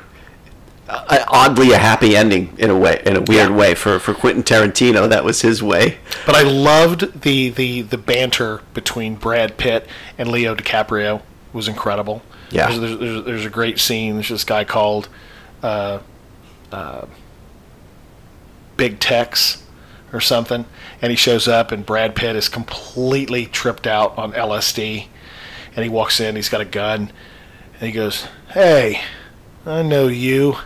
Uh, oddly a happy ending in a way in a weird Yeah. way for for Quentin Tarantino. That was his way. But I loved the the the banter between Brad Pitt and Leo DiCaprio. It was incredible. Yeah. there's, there's, there's, there's a great scene. There's this guy called uh, uh, Big Tex or something, and he shows up, and Brad Pitt is completely tripped out on LSD, and he walks in, he's got a gun, and he goes, "Hey, I know you.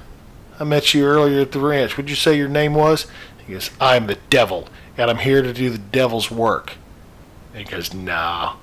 I met you earlier at the ranch. What'd you say your name was?" He goes, "I'm the devil, and I'm here to do the devil's work." And he goes, "Nah."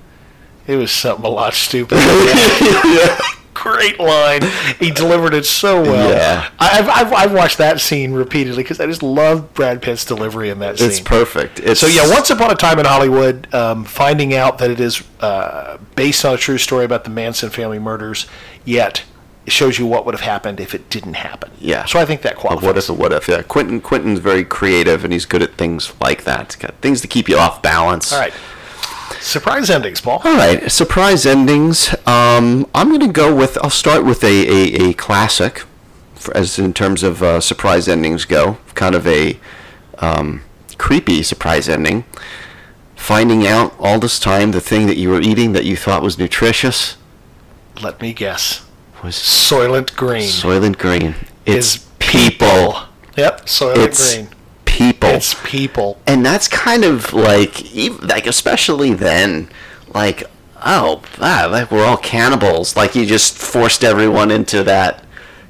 It was something a lot stupider. Great line. He delivered it so well. Yeah. I've, I've, I've watched that scene repeatedly because I just love Brad Pitt's delivery in that scene. it's perfect it's So yeah, Once Upon a Time in Hollywood, um, finding out that it is uh, based on a true story about the Manson family murders, yet it shows you what would have happened if it didn't happen. Yeah. So I think that A qualifies. what if? A what if? Yeah, Quentin. Quentin's very creative, and he's good at things like that. He's got things to keep you off balance. All right. Surprise endings, Paul. All right. Surprise endings. Um, I'm going to go with. I'll start with a a, a classic, for, as in terms of uh, surprise endings go. Kind of a um, creepy surprise ending. Finding out all this time the thing that you were eating that you thought was nutritious Let me guess. was Soylent Green Soylent Green. It's is people. Yep, Soylent It's Green. People. It's people. and that's kind of like ev- like especially then like oh like we're all cannibals like you just forced everyone into that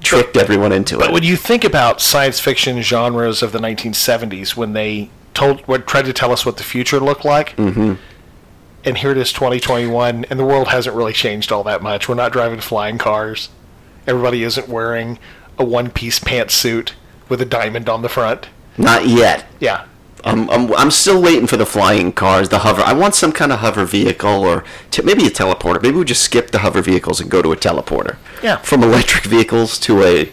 tricked everyone into But it But when you think about science fiction genres of the 1970s, when they told, what tried to tell us what the future looked like, mm-hmm. and here it is 2021, and the world hasn't really changed all that much. We're not driving flying cars. Everybody isn't wearing a one-piece pantsuit with a diamond on the front. Not yet Yeah, I'm, I'm, I'm still waiting for the flying cars, the hover. I want some kind of hover vehicle or t- maybe a teleporter. Maybe we just skip the hover vehicles and go to a teleporter. Yeah. From electric vehicles to a,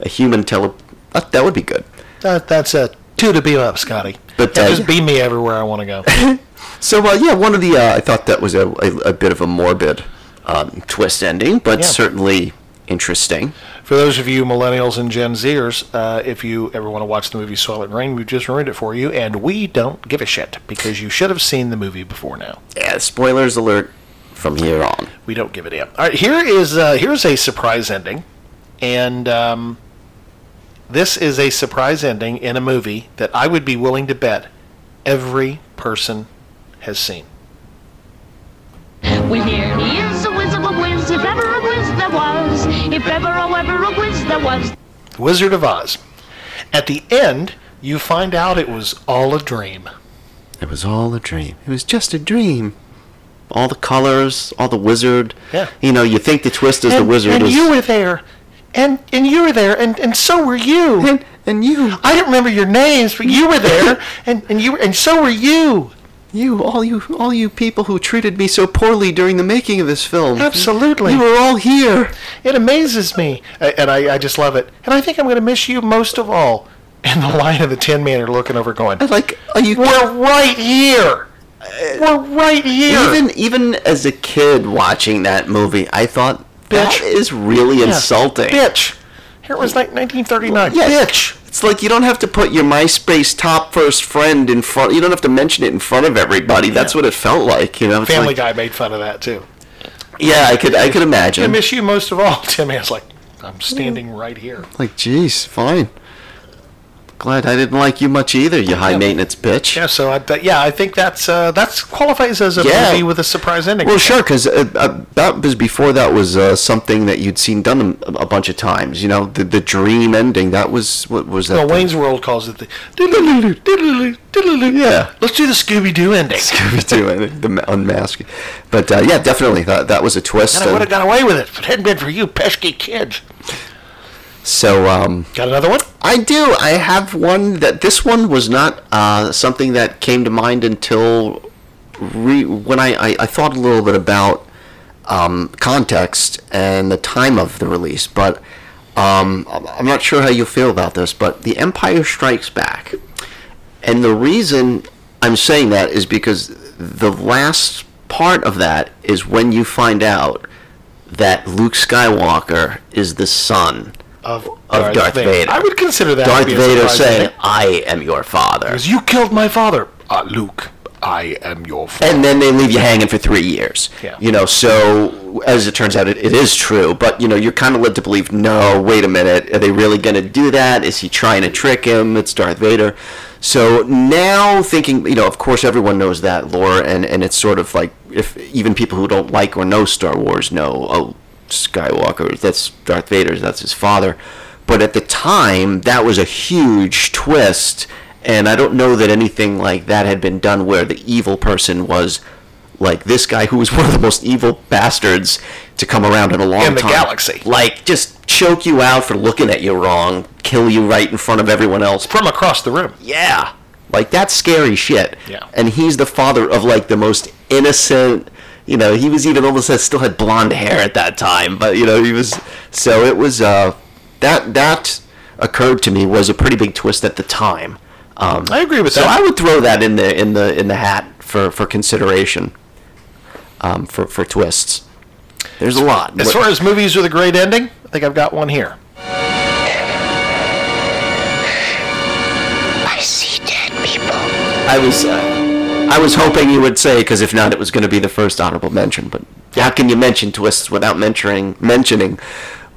a human tele. That, that would be good. That, that's a two to beam up, Scotty. But, Yeah, uh, just beam me everywhere I want to go. So uh, yeah, one of the uh, I thought that was a, a, a bit of a morbid um, twist ending, but Yeah. certainly interesting. For those of you millennials and Gen Zers, uh, if you ever want to watch the movie Soylent Green, we've just ruined it for you, and we don't give a shit because you should have seen the movie before now. Yeah, spoilers alert from here on. We don't give a damn. All right, here is uh, here's a surprise ending, and um, this is a surprise ending in a movie that I would be willing to bet every person has seen. Well, here he is, if ever, oh, ever a whiz there was. Wizard of Oz. At the end, you find out it was all a dream. It was all a dream. It was just a dream. All the colors, all the wizard. Yeah. You know, you think the twist is the and, wizard and is. you were there, and and you were there, and, and so were you. and, and you, I don't remember your names, but you were there, and, and you were, and so were you. You, all you, all you people who treated me so poorly during the making of this film. Absolutely. You were all here. It amazes me, and I, I just love it. And I think I'm going to miss you most of all. And the line of the Tin Man are looking over, going, I like, are you? "We're right here. We're right here." Even even as a kid watching that movie, I thought Bitch. is really Yeah. insulting. bitch. Here it was like 1939. Yeah. Bitch. It's like you don't have to put your MySpace top first friend in front. You don't have to mention it in front of everybody. That's what it felt like. You know, Family like- Guy made fun of that too. Yeah, I could I could imagine. I miss you most of all. Tin Man's like, I'm standing right here. Like, geez, fine. Glad I didn't like you much either, you high maintenance bitch. Yeah, so I, that, yeah, I think that's uh, that's qualifies as a Yeah. movie with a surprise ending. Well, sure, because uh, uh, that was before that was uh, something that you'd seen done a, a bunch of times. You know, the the dream ending. That was what was that? No, the- Wayne's World calls it the. Yeah. Let's do the Scooby Doo ending. Scooby Doo and the ma- unmask. But uh, yeah, definitely that that was a twist. And I would have and- got away with it if it hadn't been for you pesky kids. So um, Got another one? I do. I have one that this one was not uh, something that came to mind until re- when I, I, I thought a little bit about um, context and the time of the release. But um, I'm I'm not sure how you feel about this. But The Empire Strikes Back, and the reason I'm saying that is because the last part of that is when you find out that Luke Skywalker is the son Of, of Darth, Vader. I would consider that Darth Vader saying. "I am your father," Because you killed my father. Uh, Luke, I am your father. and then they leave you hanging for three years. Yeah. You know, so as it turns out, it, it is true. But you know, you're kind of led to believe, no, wait a minute, are they really going to do that? Is he trying to trick him? It's Darth Vader. So now thinking, you know, of course, everyone knows that lore, and and it's sort of like if even people who don't like or know Star Wars know, oh, Skywalker, that's Darth Vader, that's his father. But at the time, that was a huge twist, and I don't know that anything like that had been done where the evil person was like this guy who was one of the most evil bastards to come around in a long time. In the time. galaxy. Like just choke you out for looking at you wrong, kill you right in front of everyone else. From across the room. Yeah. Like that's scary shit. Yeah. And he's the father of like the most innocent you know, he was even almost still had blonde hair at that time, but you know, he was so it was uh that that occurred to me was a pretty big twist at the time. Um, I agree with so that. I would throw that in the in the in the hat for for consideration. Um, for for twists. There's a lot. As far as movies with a great ending, I think I've got one here. I see dead people. I was uh, I was hoping you would say because if not, it was going to be the first honorable mention. But how can you mention twists without mentioning mentioning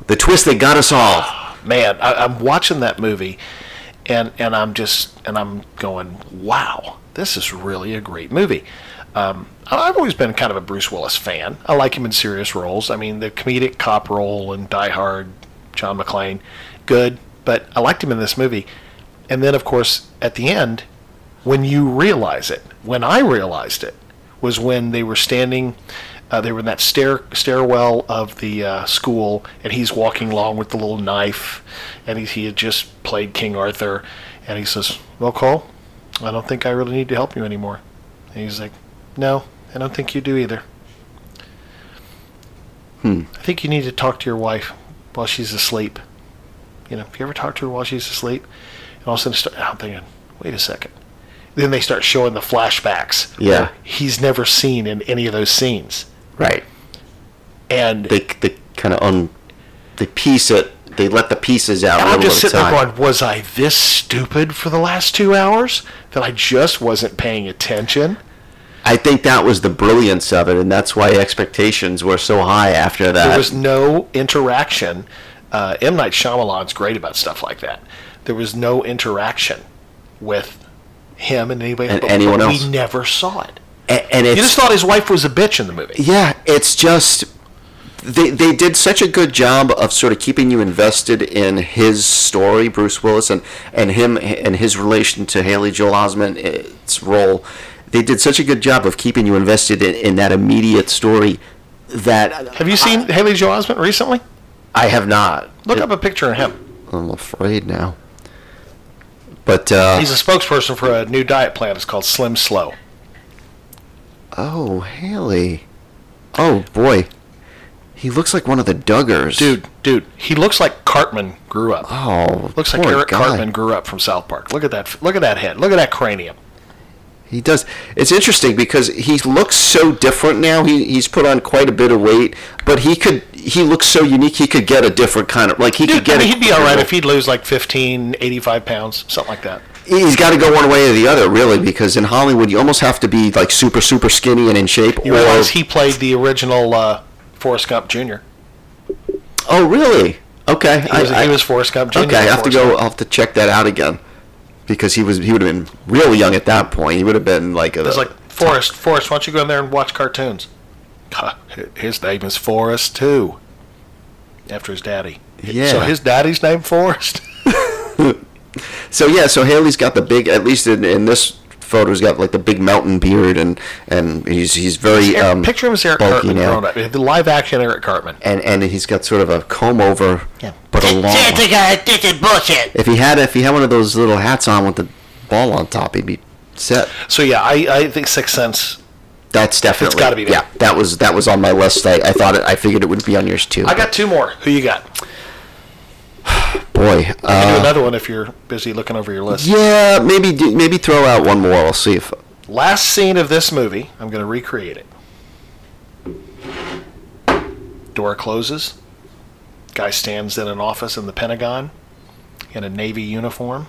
the twist that got us all? Man, I, I'm watching that movie, and and I'm just and I'm going, wow, this is really a great movie. Um, I've always been kind of a Bruce Willis fan. I like him in serious roles. I mean, the comedic cop role in Die Hard, John McClane, good. But I liked him in this movie. And then, of course, at the end, when you realize it, when I realized it, was when they were standing. Uh, they were in that stair stairwell of the uh, school, and he's walking along with the little knife, and he, he had just played King Arthur, and he says, "Well, Cole, I don't think I really need to help you anymore. And he's like, No, I don't think you do either. Hmm. I think you need to talk to your wife while she's asleep. You know, if you ever talk to her while she's asleep, and all of a sudden start, I'm thinking, wait a second. Then they start showing the flashbacks. Yeah. He's never seen in any of those scenes. Right. And They they kind of un they piece it. They let the pieces out. And I'm just sitting there going, was I this stupid for the last two hours that I just wasn't paying attention? I think that was the brilliance of it, and that's why expectations were so high after that. There was no interaction. Uh, M. Night Shyamalan's great about stuff like that. There was no interaction with him and anybody And but- anyone else. We never saw it. A- and You just thought his wife was a bitch in the movie. Yeah, it's just they they did such a good job of sort of keeping you invested in his story, Bruce Willis, and and him and his relation to Haley Joel Osment's role. They did such a good job of keeping you invested in, in that immediate story that Have you seen Haley Joel Osment recently? I have not. Look up a picture of him. I'm afraid now. But uh, He's a spokesperson for a new diet plan. It's called Slim Slow. oh, Haley. Oh boy, he looks like one of the Duggars, Dude, dude, he looks like Cartman grew up. Oh, Looks like Eric. Cartman grew up from South Park. Look at that. Look at that head. Look at that cranium. He does. It's interesting because he looks so different now. He, he's put on quite a bit of weight, but he could. He looks so unique. He could get a different kind of like he could Dude, I get. mean, a- he'd be all right if he'd lose like 15, 85 pounds, something like that. He's got to go one way or the other, really, because in Hollywood you almost have to be like super, super skinny and in shape. You or, he played the original uh, Forrest Gump Jr. oh, really? Okay. He was, he was Forrest Gump Jr. Okay, I have to go. I'll have to check that out again, because he was he would have been real young at that point. He would have been like a. It was like Forrest. Forrest, why don't you go in there and watch cartoons? Ha, His name is Forrest too. After his daddy. Yeah. So his daddy's name Forrest. So yeah, so Haley's got the big. At least in, in this photo, he's got like the big mountain beard, and and he's he's very um, Picture him as Eric bulky Cartman now. grown up. The live action Eric Cartman. and and he's got sort of a comb over, yeah. but a long. this is bullshit. If he had if he had one of those little hats on with the ball on top, he'd be set. So yeah, I, I think Sixth Sense. That's definitely. It's gotta be there. Yeah, that was that was on my list. I, I thought it. I figured it would be on yours too. I got two more. Who you got? boy. Can do Uh, another one if you're busy looking over your list. yeah, maybe maybe throw out one more. I'll see if. Last scene of this movie, I'm going to recreate it. Door closes. Guy stands in an office in the Pentagon in a Navy uniform.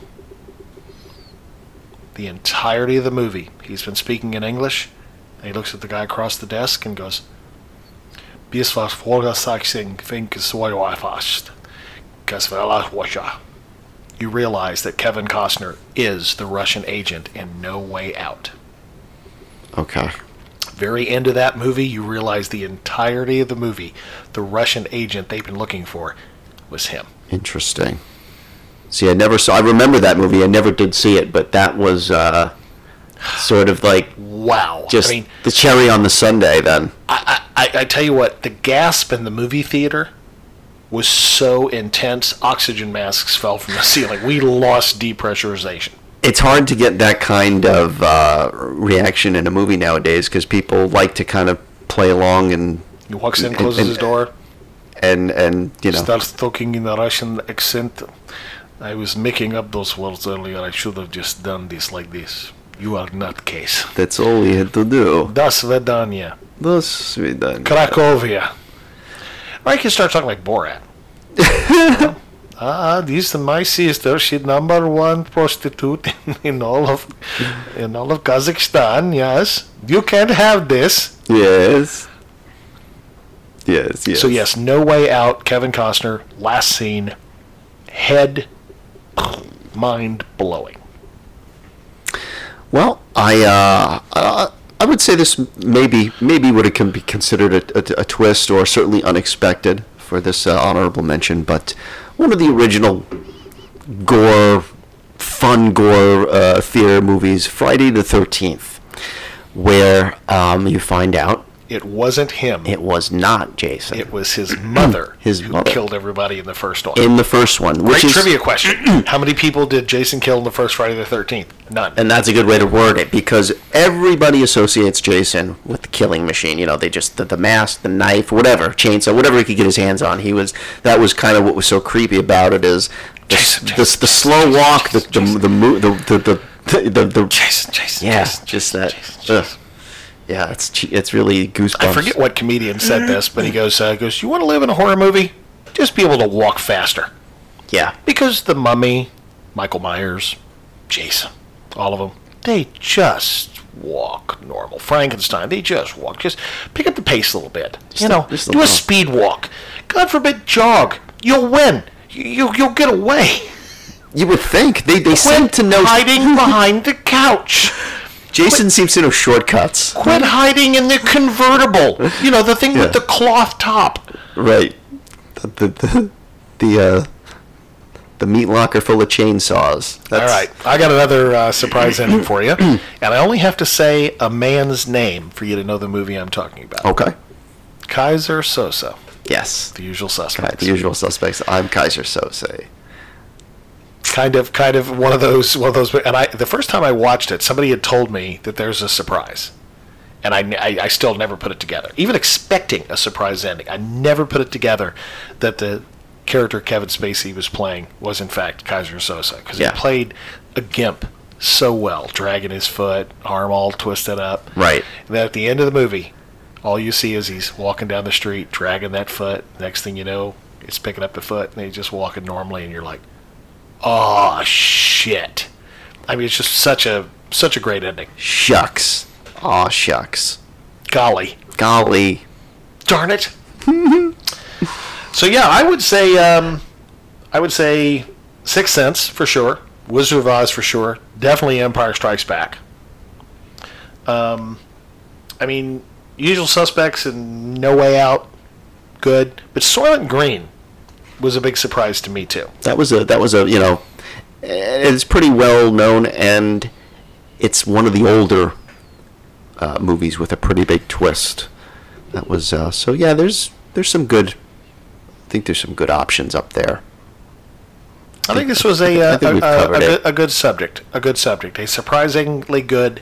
The entirety of the movie, he's been speaking in English. And he looks at the guy across the desk and goes, Bis was vorgesagten Finkes fast. You realize that Kevin Costner is the Russian agent in No Way Out. Okay. Very end of that movie, you realize the entirety of the movie, the Russian agent they've been looking for, was him. Interesting. See, I never saw. I remember that movie. I never did see it, but that was uh, sort of like Wow. just I mean, the cherry on the sundae. Then I, I, I tell you what, the gasp in the movie theater was so intense, oxygen masks fell from the ceiling. We lost depressurization. it's hard to get that kind of uh, reaction in a movie nowadays because people like to kind of play along and He walks in, closes and- his door, and and you know starts talking in a Russian accent. I was making up those words earlier. I should have just done this like this. You are nutcase. that's all we had to do. Das Vedanya. We done. Cracovia. Or you can start talking like Borat. Ah, this is my sister. She's number one prostitute in, in all of in all of Kazakhstan. Yes, you can't have this. Yes. Yes. Yes. So yes, no way out. Kevin Costner. Last scene. Head. Mind blowing. Well, I uh, uh, I would say this maybe maybe would have can be considered a, a, a twist or certainly unexpected for this uh, honorable mention, but one of the original gore, fun gore uh, theater movies, Friday the Thirteenth, where um, you find out It wasn't him. It was not Jason. It was his mother His who mother. killed everybody in the first one. in the first one, which Great is trivia question. How many people did Jason kill in the first Friday the 13th? None. and that's a good way to word it because everybody associates Jason with the killing machine. You know, they just the, the mask, the knife, whatever, chainsaw, whatever he could get his hands on. He was that was kind of what was so creepy about it is the, Jason, the, Jason, the slow walk, the the the the the the, the, the, the Jason, Jason, yeah, Jason, just that. Jason. Jason. Yeah, it's che- it's really goosebumps. I forget what comedian said this, but he goes, uh, goes, you want to live in a horror movie? Just be able to walk faster. Yeah, Because the mummy, Michael Myers, Jason, all of them, they just walk normal. Frankenstein, they just walk. Just pick up the pace a little bit. you know, just a do a speed walk. God forbid, jog. You'll win. You, you, you'll get away. you would think they they seem to know. hiding behind the couch. Jason seems to know shortcuts. Quit hiding in the convertible. You know, the thing Yeah. with the cloth top. Right. The the the, the uh the meat locker full of chainsaws. All That's, right, I got another uh, surprise ending for you, and I only have to say a man's name for you to know the movie I'm talking about. Okay. Keyser Söze, Yes. the usual Right, suspects. the usual suspects. I'm Keyser Söze. Kind of, kind of one of those, one of those. And I, the first time I watched it, somebody had told me that there's a surprise, and I, I, I still never put it together. Even expecting a surprise ending, I never put it together that the character Kevin Spacey was playing was in fact Keyser Söze because Yeah. he played a gimp so well, dragging his foot, arm all twisted up. Right. And then at the end of the movie, all you see is he's walking down the street, dragging that foot. Next thing you know, it's picking up the foot, and he's just walking normally, and you're like, "Oh shit!" I mean, it's just such a such a great ending. Shucks. Aw shucks. Golly, Golly. darn it! so yeah, I would say, um, I would say Sixth Sense for sure, Wizard of Oz for sure, definitely Empire Strikes Back. Um, I mean, Usual Suspects and No Way Out, good, but Soylent Green was a big surprise to me too. That was a that was a you know it's pretty well known and it's one of the older uh, movies with a pretty big twist. That was uh, so yeah. There's there's some good. I think there's some good options up there. I think this was a uh, a, a, a, a good subject, a good subject, a surprisingly good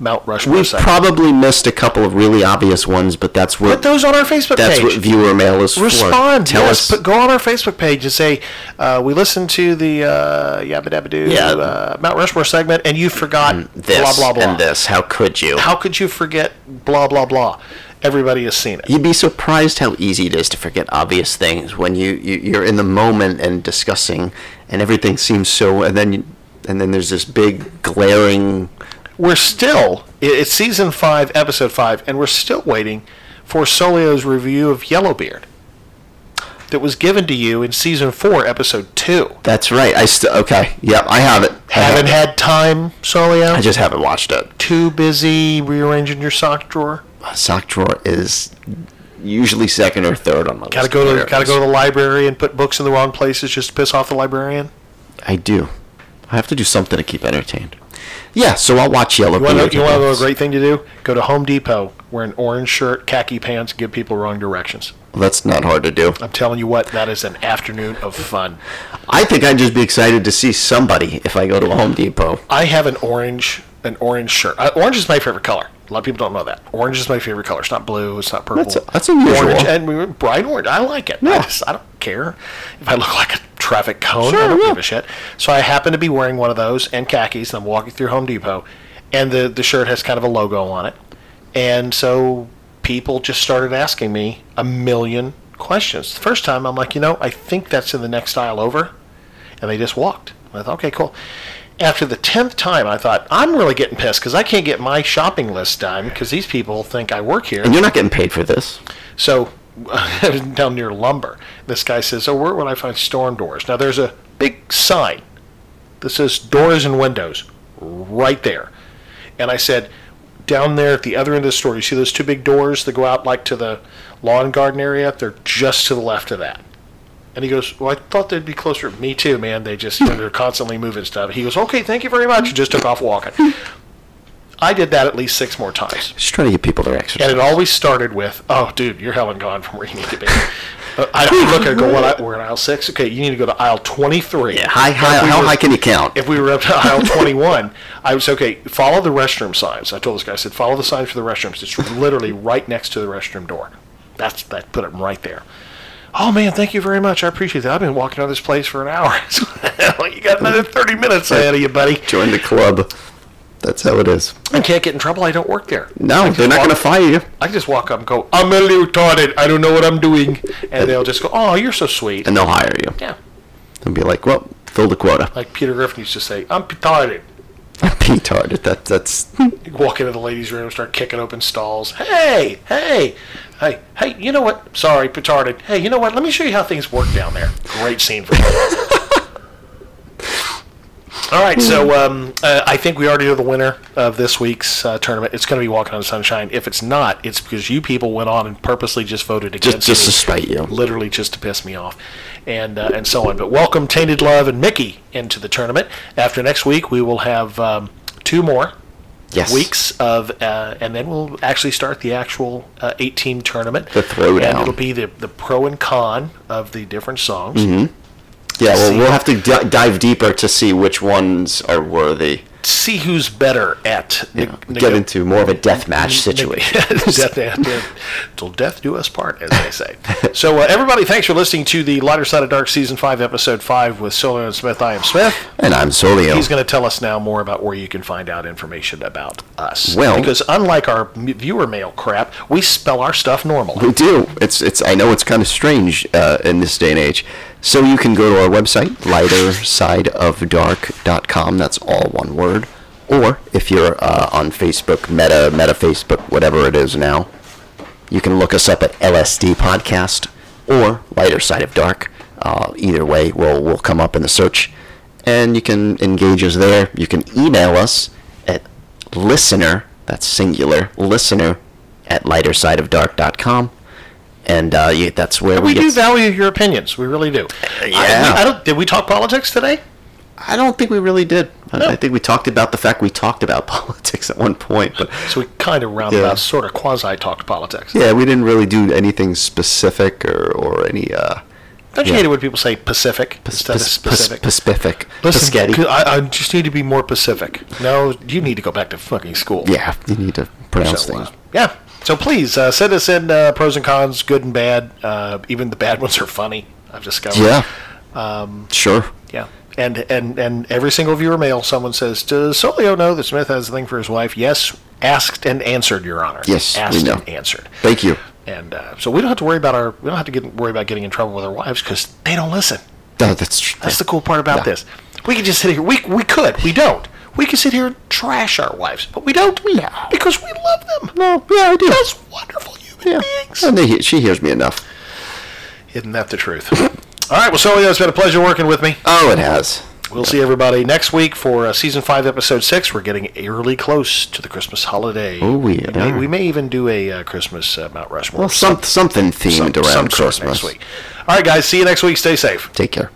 Mount Rushmore. We've segment. probably missed a couple of really obvious ones, but that's what Put those on our Facebook that's page. That's what viewer mail is for. Respond. Tell yes, us. but go on our Facebook page and say uh, we listened to the uh, Yabba Dabba Doo Yeah. uh, Mount Rushmore segment, and you forgot this blah blah blah. and this. How could you? How could you forget blah blah blah? Everybody has seen it. You'd be surprised how easy it is to forget obvious things when you, you you're in the moment and discussing, and everything seems so. And then you, and then there's this big glaring. We're still it's season five, episode five, and we're still waiting for Solio's review of Yellowbeard that was given to you in season four, episode two. That's right. I still okay. Yep, I have it. I have Haven't it. had time, Solio. I just haven't watched it. too busy rearranging your sock drawer. Sock drawer is usually second or third on my Gotta list. go to gotta go to the library and put books in the wrong places just to piss off the librarian. I do. I have to do something to keep entertained. Yeah, so I'll watch Yellow You want Beard. to you want to know a great thing to do? Go to Home Depot, wear an orange shirt, khaki pants, give people wrong directions. That's not hard to do. I'm telling you what, that is an afternoon of fun. I think I'd just be excited to see somebody if I go to a Home Depot. I have an orange an orange shirt. Uh, orange is my favorite color. A lot of people don't know that. Orange is my favorite color. It's not blue. It's not purple. That's- that's unusual. Orange and we- bright orange. I like it. I, just, I don't care if I look like a traffic cone. I don't yeah. give a shit. So I happen to be wearing one of those and khakis, and I'm walking through Home Depot, and the the shirt has kind of a logo on it, and so people just started asking me a million questions. The first time I'm like, you know, I think that's in the next aisle over, and they just walked. I thought, okay, cool. After the tenth time, I thought I'm really getting pissed because I can't get my shopping list done because these people think I work here. And you're not getting paid for this. So down near lumber. This guy says, "Oh, where would I find storm doors?" Now there's a big sign that says doors and windows right there, and I said, "Down there at the other end of the store, you see those two big doors that go out like to the lawn garden area? They're just to the left of that." And he goes, "Well, I thought they'd be closer." Me too, man. They just you know, they're constantly moving stuff. He goes, "Okay, thank you very much," and just took off walking. I did that at least six more times. Just trying to get people their exercise. And it always started with, "Oh, dude, you're hell and gone from where you need to be." Uh, I, I look and go, "What? We're in aisle six. Okay, you need to go to aisle 23." Yeah, high, high, we how were- high can you count? If we were up to aisle 21, I was okay. Follow the restroom signs. I told this guy, I said, follow the signs for the restrooms. It's literally right next to the restroom door. That's that. Put it right there. Oh man, thank you very much. I appreciate that. I've been walking around this place for an hour. you got another 30 minutes ahead of you, buddy. Join the club. That's how it is. I can't get in trouble. I don't work there. No, they're not going to fire you. I just walk up and go, I'm a little retarded. I don't know what I'm doing. And they'll just go, oh, you're so sweet. And they'll hire you. Yeah. They'll be like, well, fill the quota. Like Peter Griffin used to say, I'm retarded. Retarded. That, that's. You walk into the ladies' room, start kicking open stalls. Hey, hey, hey, hey, you know what? Sorry, petarded. Hey, you know what? Let me show you how things work down there. Great scene for you. All right, so um, uh, I think we already know the winner of this week's uh, tournament. It's going to be Walking on Sunshine. If it's not, it's because you people went on and purposely just voted against it. just me. to spite you. Literally just to piss me off, and uh, and so on. But welcome Tainted Love and Mickey into the tournament. After next week, we will have um, two more Yes. weeks of, uh, and then we'll actually start the actual uh, eight-team tournament. The throwdown. And it'll be the, the pro and con of the different songs. Mhm. Yeah, well, we'll have to d- dive deeper to see which ones are worthy. See who's better at You know, get into more of a death match situation. death, death, death, till death do us part, as they say. so, uh, everybody, thanks for listening to the Lighter Side of Dark Season 5, Episode 5 with Solio and Smith. I am Smith. And I'm Solio. He's going to tell us now more about where you can find out information about us. Well- because unlike our m- viewer mail crap, we spell our stuff normally. We do. It's it's. I know it's kind of strange uh, in this day and age. So you can go to our website, lightersideofdark.com. That's all one word. Or if you're uh, on Facebook, Meta, Meta Facebook, whatever it is now, you can look us up at LSD Podcast or Lighter Side of Dark. Uh, either way, we'll we'll come up in the search, and you can engage us there. You can email us at listener. That's singular. Listener at lightersideofdark.com, and uh, you, that's where we, We get do value your opinions. We really do. I- yeah. I, don't, did we talk politics today? I don't think we really did. I- I think we talked about the fact we talked about politics at one point, but So we kind of roundabout, Yeah. sort of quasi talked politics. yeah, we didn't really do anything specific or, or any. Uh, Don't you yeah. hate it when people say Pacific instead of specific? pas- Pacific. Listen, Paschetti. c- I, I just need to be more Pacific. No, you need to go back to fucking school. Yeah, you need to pronounce So, uh, things. yeah. So please uh, send us in uh, pros and cons, good and bad. Uh, even the bad ones are funny. I've discovered. Yeah. Um, Sure. yeah. And and and every single viewer mail, someone says, "Does Solio know that Smith has a thing for his wife?" Yes, asked and answered, Your Honor. Yes, we asked know. and answered. Thank you. And uh, so we don't have to worry about our we don't have to get worry about getting in trouble with our wives because they don't listen. No, that's That's the cool part about Yeah. this. We can just sit here. We we could. We don't. We can sit here and trash our wives, but we don't. No. Because we love them. No, yeah, I do. That's wonderful human yeah. beings. And they, she hears me enough. Isn't that the truth? All right. Well, Solio, it's been a pleasure working with me. Oh, it has. We'll see everybody next week for uh, season five, episode six. We're getting eerily close to the Christmas holiday. Oh, we we may, are. we may even do a uh, Christmas uh, Mount Rushmore. Well, some, something some- themed around some Christmas. next week. All right, guys. See you next week. Stay safe. Take care.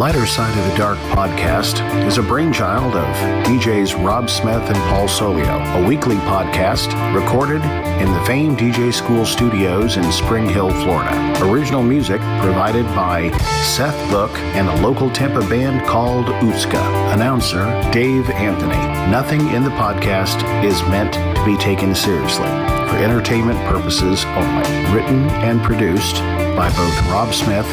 Lighter Side of the Dark podcast is a brainchild of DJs Rob Smith and Paul Solio, a weekly podcast recorded in the famed DJ School studios in Spring Hill, Florida. Original music provided by Seth Book and a local Tampa band called Utska. Announcer Dave Anthony. Nothing in the podcast is meant to be taken seriously. For entertainment purposes only. Written and produced by both Rob Smith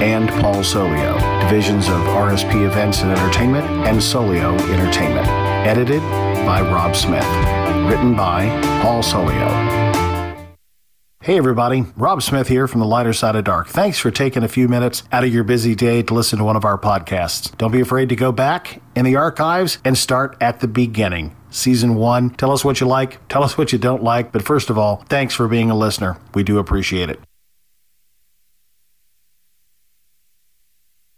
and Paul Solio, divisions of RSP Events and Entertainment and Solio Entertainment. Edited by Rob Smith. Written by Paul Solio. Hey everybody, Rob Smith here from the Lighter Side of Dark. Thanks for taking a few minutes out of your busy day to listen to one of our podcasts. Don't be afraid to go back in the archives and start at the beginning. Season 1. Tell us what you like, tell us what you don't like, but first of all, thanks for being a listener. We do appreciate it.